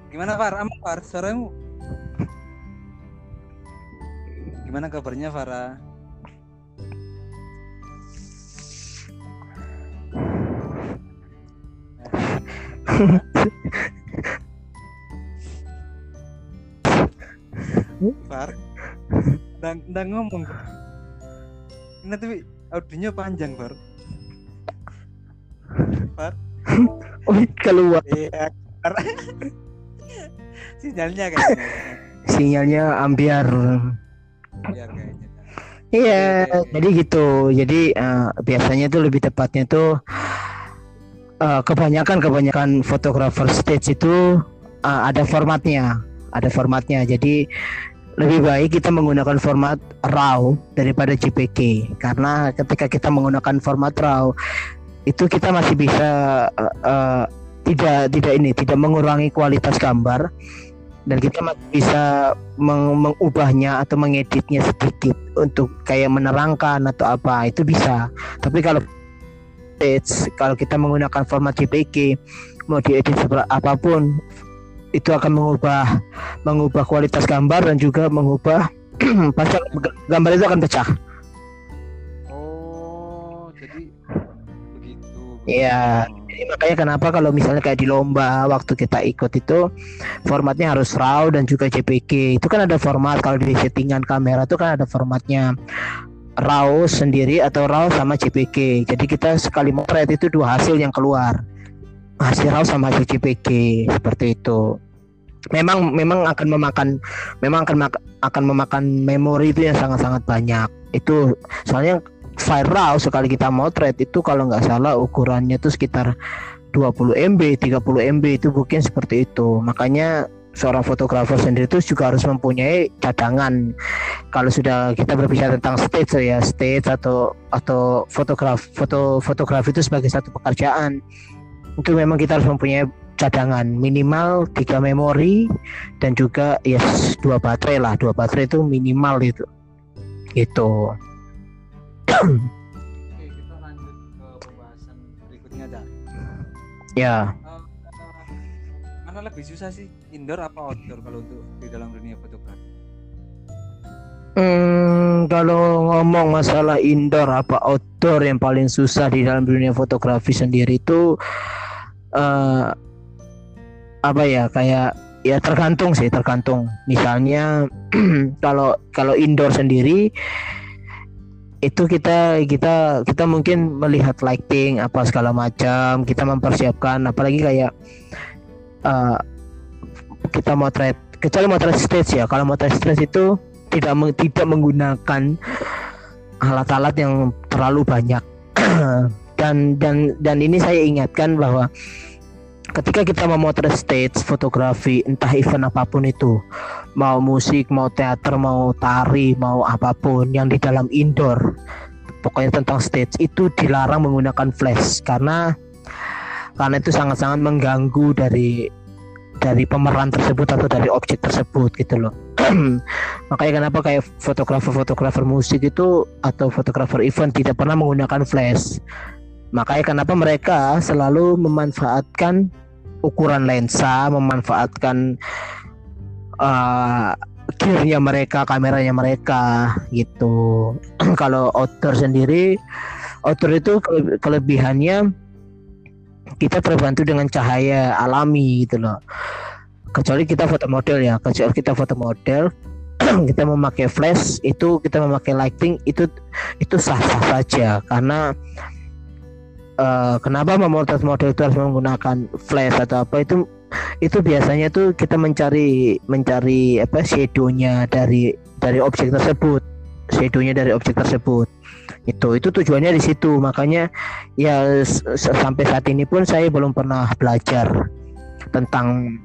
Gimana Far? Aman Far? Suaramu? Gimana kabarnya Farah? Far, ndang ndang ngomong. Ini tapi audionya panjang Far. Far. oh keluar Iya. Sinyalnya kayaknya. sinyalnya ambiar Iya kayaknya. Iya, Oke. jadi gitu. Jadi eh, biasanya itu lebih tepatnya itu eh, kebanyakan kebanyakan fotografer stage itu eh, ada formatnya, ada formatnya. Jadi lebih baik kita menggunakan format RAW daripada JPG karena ketika kita menggunakan format RAW itu kita masih bisa eh, eh, tidak tidak ini tidak mengurangi kualitas gambar. Dan kita masih bisa meng- mengubahnya atau mengeditnya sedikit untuk kayak menerangkan atau apa itu bisa. Tapi kalau kalau kita menggunakan format JPG mau diedit apa pun itu akan mengubah mengubah kualitas gambar dan juga mengubah pasti gambar itu akan pecah Oh, jadi begitu. Iya. Jadi makanya kenapa kalau misalnya kayak di lomba waktu kita ikut itu formatnya harus RAW dan juga JPG. Itu kan ada format kalau di settingan kamera itu kan ada formatnya RAW sendiri atau RAW sama JPG. Jadi kita sekali motret itu dua hasil yang keluar. Hasil RAW sama hasil JPG seperti itu. Memang memang akan memakan memang akan mak- akan memakan memori itu yang sangat-sangat banyak. Itu soalnya RAW sekali kita motret itu kalau nggak salah ukurannya itu sekitar 20 MB, 30 MB itu mungkin seperti itu. Makanya seorang fotografer sendiri itu juga harus mempunyai cadangan. Kalau sudah kita berbicara tentang stage ya, stage atau atau fotograf foto fotografi itu sebagai satu pekerjaan. Itu memang kita harus mempunyai cadangan minimal tiga memori dan juga ya dua baterai lah dua baterai itu minimal itu itu Oke, kita lanjut ke pembahasan berikutnya, Cak. ya Eh, mana lebih susah sih, indoor apa outdoor kalau untuk di dalam dunia fotografi? Hmm, kalau ngomong masalah indoor apa outdoor yang paling susah di dalam dunia fotografi sendiri itu eh apa ya kayak ya tergantung sih tergantung. Misalnya kalau kalau indoor sendiri itu kita kita kita mungkin melihat lighting apa segala macam kita mempersiapkan apalagi kayak eh kita motret kecuali motret stage ya kalau motret stage itu tidak tidak menggunakan alat-alat yang terlalu banyak dan dan dan ini saya ingatkan bahwa ketika kita memotret stage fotografi entah event apa pun itu mau musik mau teater mau tari mau apa pun yang di dalam indoor pokoknya tentang stage itu dilarang menggunakan flash. Karena karena itu sangat-sangat mengganggu dari dari pemeran tersebut atau dari objek tersebut gitu loh. Makanya kenapa kayak fotografer-fotografer musik itu atau fotografer event tidak pernah menggunakan flash makanya kenapa mereka selalu memanfaatkan ukuran lensa memanfaatkan uh, gearnya mereka kameranya mereka gitu. Kalau outdoor sendiri outdoor itu kelebihannya kita terbantu dengan cahaya alami gitu loh. Kecuali kita foto model ya kecuali kita foto model kita memakai flash itu kita memakai lighting itu itu sah sah saja. Karena uh, kenapa memotret model itu harus menggunakan flash atau apa? Itu itu biasanya tuh kita mencari mencari apa shadownya dari dari objek tersebut. Shadownya dari objek tersebut. Itu itu tujuannya di situ. Makanya ya sampai saat ini pun saya belum pernah belajar tentang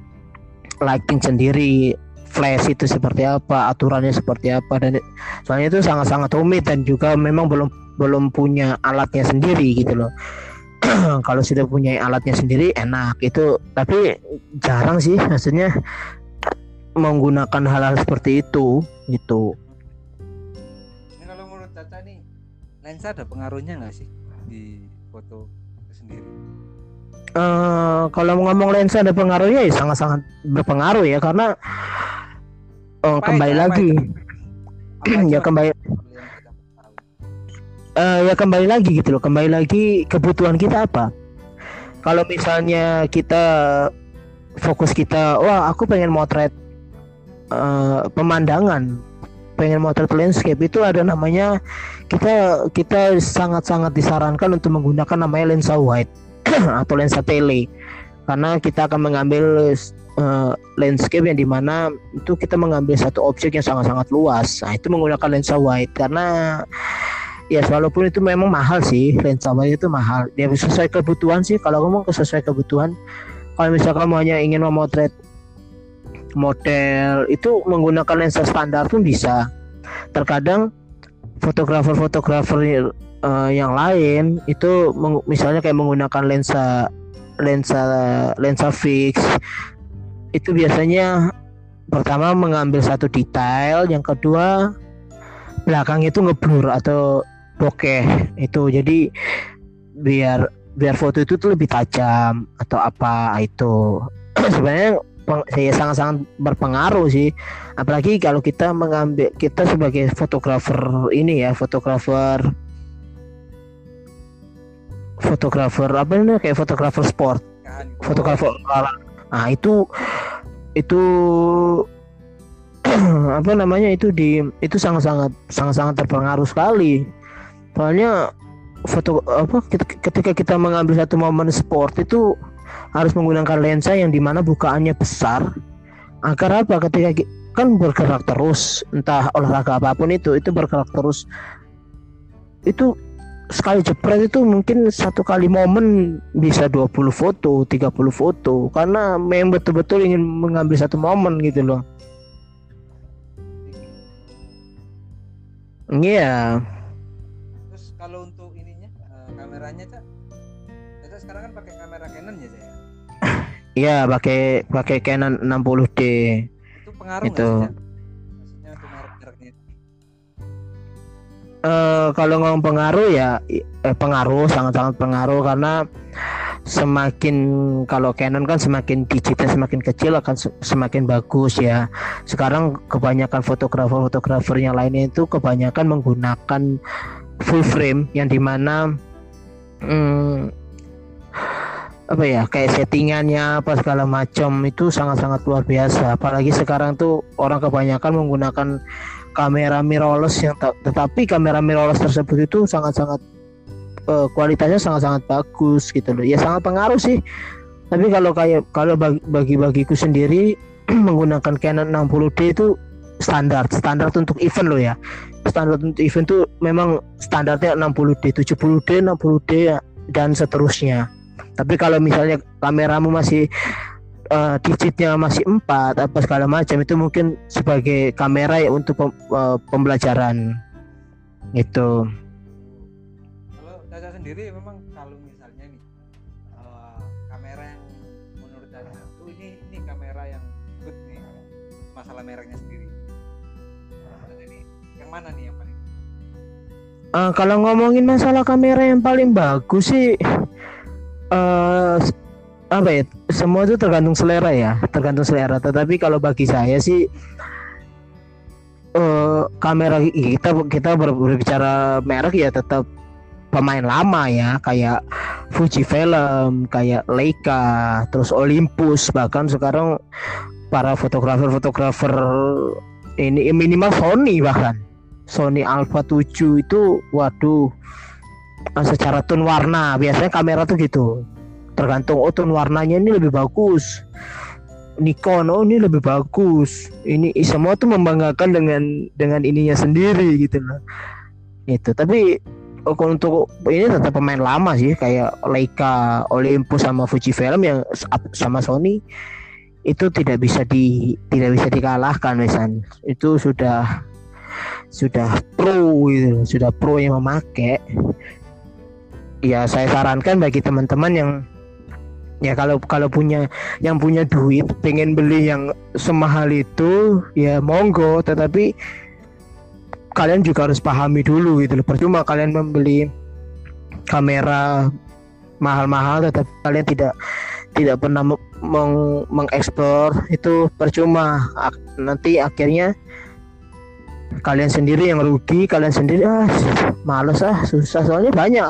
lighting sendiri flash itu seperti apa aturannya seperti apa dan soalnya itu sangat-sangat rumit dan juga memang belum belum punya alatnya sendiri gitu loh. Kalau sudah punya alatnya sendiri enak. Itu tapi jarang sih maksudnya menggunakan hal-hal seperti itu gitu. Ini kalau menurut Caca nih lensa ada pengaruhnya nggak sih di foto itu sendiri? Uh, kalau ngomong lensa ada pengaruhnya ya sangat-sangat berpengaruh ya karena uh, kembali lagi. ya kembali. Uh, ya kembali lagi gitu loh. Kembali lagi kebutuhan kita apa? Kalau misalnya kita fokus kita wah aku pengen motret uh, pemandangan pengen motret landscape itu ada namanya kita kita sangat-sangat disarankan untuk menggunakan namanya lensa wide atau lensa tele karena kita akan mengambil uh, landscape yang di mana itu kita mengambil satu objek yang sangat-sangat luas. Nah itu menggunakan lensa wide. Karena ya walaupun itu memang mahal sih lensa wide itu mahal. Dia sesuai kebutuhan sih. Kalau ngomong sesuai kebutuhan kalau misalkan kamu hanya ingin memotret model itu menggunakan lensa standar pun bisa. Terkadang fotografer-fotografer uh, yang lain itu misalnya kayak menggunakan lensa lensa lensa fix. Itu biasanya pertama mengambil satu detail yang kedua belakang itu ngeblur atau bokeh. Itu jadi biar biar foto itu tuh lebih tajam atau apa itu. Sebenarnya saya sangat-sangat berpengaruh sih. Apalagi kalau kita mengambil kita sebagai fotografer ini ya fotografer fotografer apa ini kayak fotografer sport. Fotografer nah itu itu apa namanya itu di itu sangat-sangat sangat-sangat terpengaruh sekali. Soalnya foto apa ketika kita mengambil satu momen sport itu harus menggunakan lensa yang di mana bukaannya besar. Agar apa? Ketika kan bergerak terus entah olahraga apa pun itu itu bergerak terus. Itu sekali jepret itu mungkin satu kali momen bisa 20 foto 30 foto. Karena memang betul-betul ingin mengambil satu momen gitu loh. Iya. Yeah kalau untuk ininya uh, kameranya cak? Caca sekarang kan pakai kamera Canon ya saya iya pakai pakai Canon 60D itu pengaruh itu. sih, uh, kalau ngomong pengaruh ya eh, pengaruh sangat-sangat pengaruh karena semakin kalau Canon kan semakin digitnya semakin kecil akan semakin bagus ya. Sekarang kebanyakan fotografer-fotografer yang lainnya itu kebanyakan menggunakan full frame yang di mana hmm, apa ya kayak settingannya apa segala macam itu sangat-sangat luar biasa apalagi sekarang tuh orang kebanyakan menggunakan kamera mirrorless yang tetapi kamera mirrorless tersebut itu sangat-sangat uh, kualitasnya sangat-sangat bagus gitu loh. Ya sangat pengaruh sih. Tapi kalau kayak kalau bagi bagiku sendiri menggunakan Canon 60D itu standar standar untuk event lo ya. Standar untuk event tuh memang standarnya 60D 70D 60D dan seterusnya. Tapi kalau misalnya kameramu masih eh, digitnya masih empat apa segala macam itu mungkin sebagai kamera ya untuk pem- eh, pembelajaran itu. Kalau Caca sendiri memang kalau misalnya nih eh, kamera yang menurut Caca tuh ini ini kamera yang good nih masalah mereknya sendiri. Jadi yang mana nih yang paling Eh, kalau ngomongin masalah kamera yang paling bagus sih s- apa ya semua itu tergantung selera ya tergantung selera. Tetapi kalau bagi saya sih eh kamera kita kita ber- berbicara merek ya tetap pemain lama ya kayak Fuji Film kayak Leica terus Olympus bahkan sekarang para fotografer-fotografer ini minimal Sony bahkan. Sony Alpha 7 itu waduh secara tone warna biasanya kamera tuh gitu tergantung oh warnanya ini lebih bagus. Nikon oh ini lebih bagus. Ini semua tuh membanggakan dengan dengan ininya sendiri gitu loh. Itu tapi oh, untuk ini tetap pemain lama sih kayak Leica Olympus sama Fujifilm yang s- sama Sony itu tidak bisa di tidak bisa dikalahkan misalnya. Itu sudah sudah pro gitu, sudah pro yang memakai. Ya saya sarankan bagi teman-teman yang ya kalau kalau punya yang punya duit pengen beli yang semahal itu ya monggo. Tetapi kalian juga harus pahami dulu gitu loh. Percuma kalian membeli kamera mahal-mahal tetapi kalian tidak tidak pernah me- meng- mengeksplor. Itu percuma. Nanti akhirnya kalian sendiri yang rugi kalian sendiri ah males ah susah. Soalnya banyak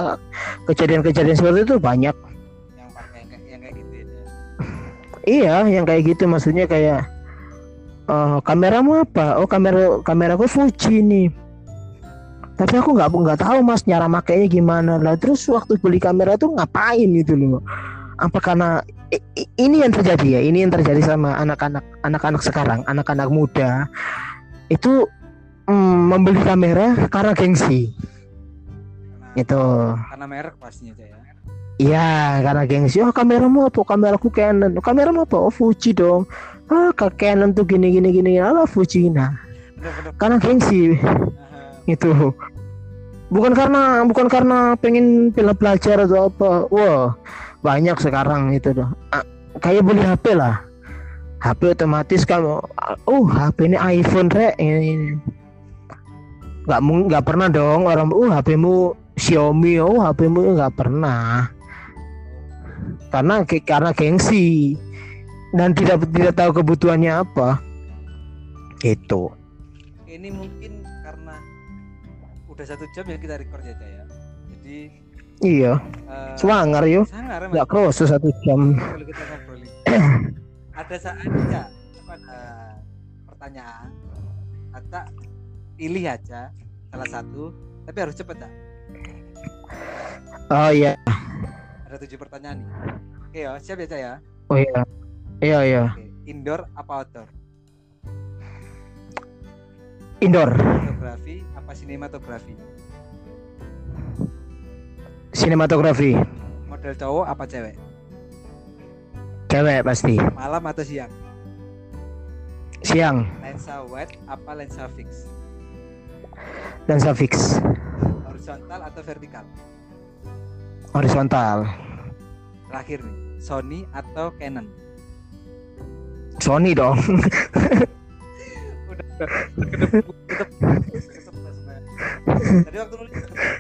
kejadian-kejadian seperti itu banyak iya yang kayak gitu maksudnya kayak eh kameramu apa? Oh kamera kameraku Fuji nih. Tapi aku nggak nggak tahu mas cara makainya gimana. Lah terus waktu beli kamera tuh ngapain gitu loh? Apa karena ini yang terjadi ya? Ini yang terjadi sama anak-anak anak-anak sekarang anak-anak muda. Itu mm, membeli kamera karena gengsi. Karena itu karena merek pastinya ya Iya, karena gengsi. Oh, kameramu apa? Kameraku Canon. Oh, kameramu apa? Oh, Fuji dong. Ah, ke Canon tuh gini gini gini. Apa Fuji? Nah, karena gengsi itu. Bukan karena bukan karena pengen pilih belajar atau apa. Wah, banyak sekarang itu tuh. Ah, kayak beli HP lah. HP otomatis kamu, oh HP ini iPhone rek ini. Nggak mung- nggak pernah dong orang, oh HPmu Xiaomi, oh HPmu nggak pernah karena karena gengsi. Dan tidak tidak tahu kebutuhannya apa. Itu ini mungkin karena udah satu jam ya kita record ya Ca, ya. Jadi iya. eh, swanger yo sangar nggak kroso satu jam. Ada saat ya aku ada pertanyaan. Ata pilih aja salah satu. Tapi harus cepet ya oh iya ada tujuh pertanyaan nih. Oke ya siap ya Ca, ya? Oh iya. Iya iya. Oke indoor apa outdoor? Indoor. Fotografi apa sinematografi? Sinematografi. Model cowok apa cewek? Cewek pasti. Malam atau siang? Siang. Lensa wide apa lensa fix? Dan fix. Horizontal atau vertikal horizontal terakhir nih Sony atau Canon Sony dong udah tadi waktu nulis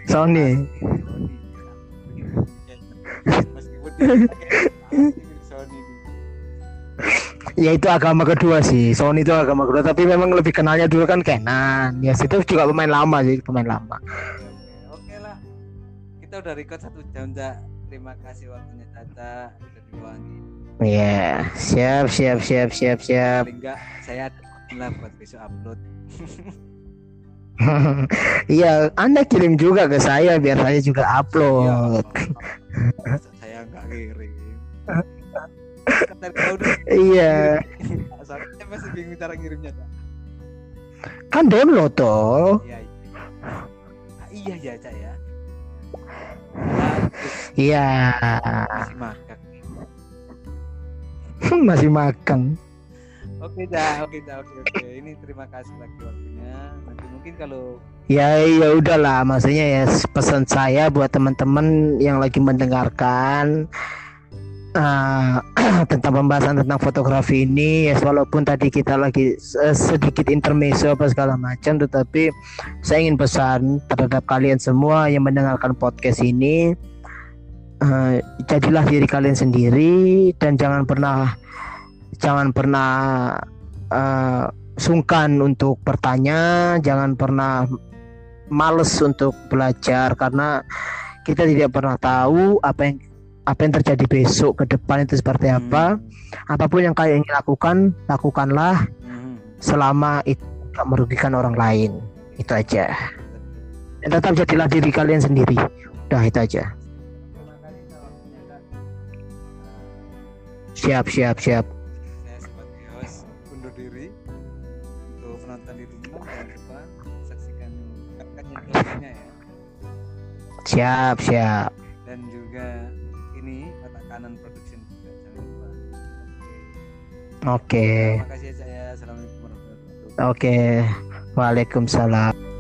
Sony ya itu agama kedua sih Sony itu agama kedua tapi memang lebih kenalnya dulu kan Canon ya itu juga pemain lama sih pemain lama. Kita udah record satu jam, Cak. Terima kasih waktunya Caca udah diluangin. ya siap siap siap siap siap Paling enggak saya lah buat besok upload. Iya, Anda kirim juga ke saya biar saya juga upload. masa saya enggak kirim. Iya, Soalnya masih bingung cara ngirimnya, kan download toh. Iya, iya. Ah, iya ya, Cak ya. Nah, Iya, masih makan. Masih makan. oke dah oke dah oke oke. Ini terima kasih lagi waktunya. Nanti mungkin kalau Ya ya udahlah, maksudnya ya pesan saya buat teman-teman yang lagi mendengarkan eh, tentang pembahasan tentang fotografi ini ya walaupun tadi kita lagi eh, sedikit intermezzo apa segala macam tetapi saya ingin pesan terhadap kalian semua yang mendengarkan podcast ini eh, jadilah diri kalian sendiri dan jangan pernah jangan pernah eh, sungkan untuk bertanya jangan pernah males untuk belajar karena kita tidak pernah tahu apa yang apa yang terjadi besok ke depan itu seperti apa. Apa pun yang kalian ingin lakukan lakukanlah Hmm. selama itu tidak merugikan orang lain. Itu aja. Dan tetap jadilah diri kalian sendiri. Udah itu aja. Siap siap siap. Saya sebagai host undur diri untuk penonton di rumah. Jangan lupa saksikan kajian ya. Siap siap oke. Terima kasih saya assalamualaikum warahmatullahi wabarakatuh. Oke. Waalaikumsalam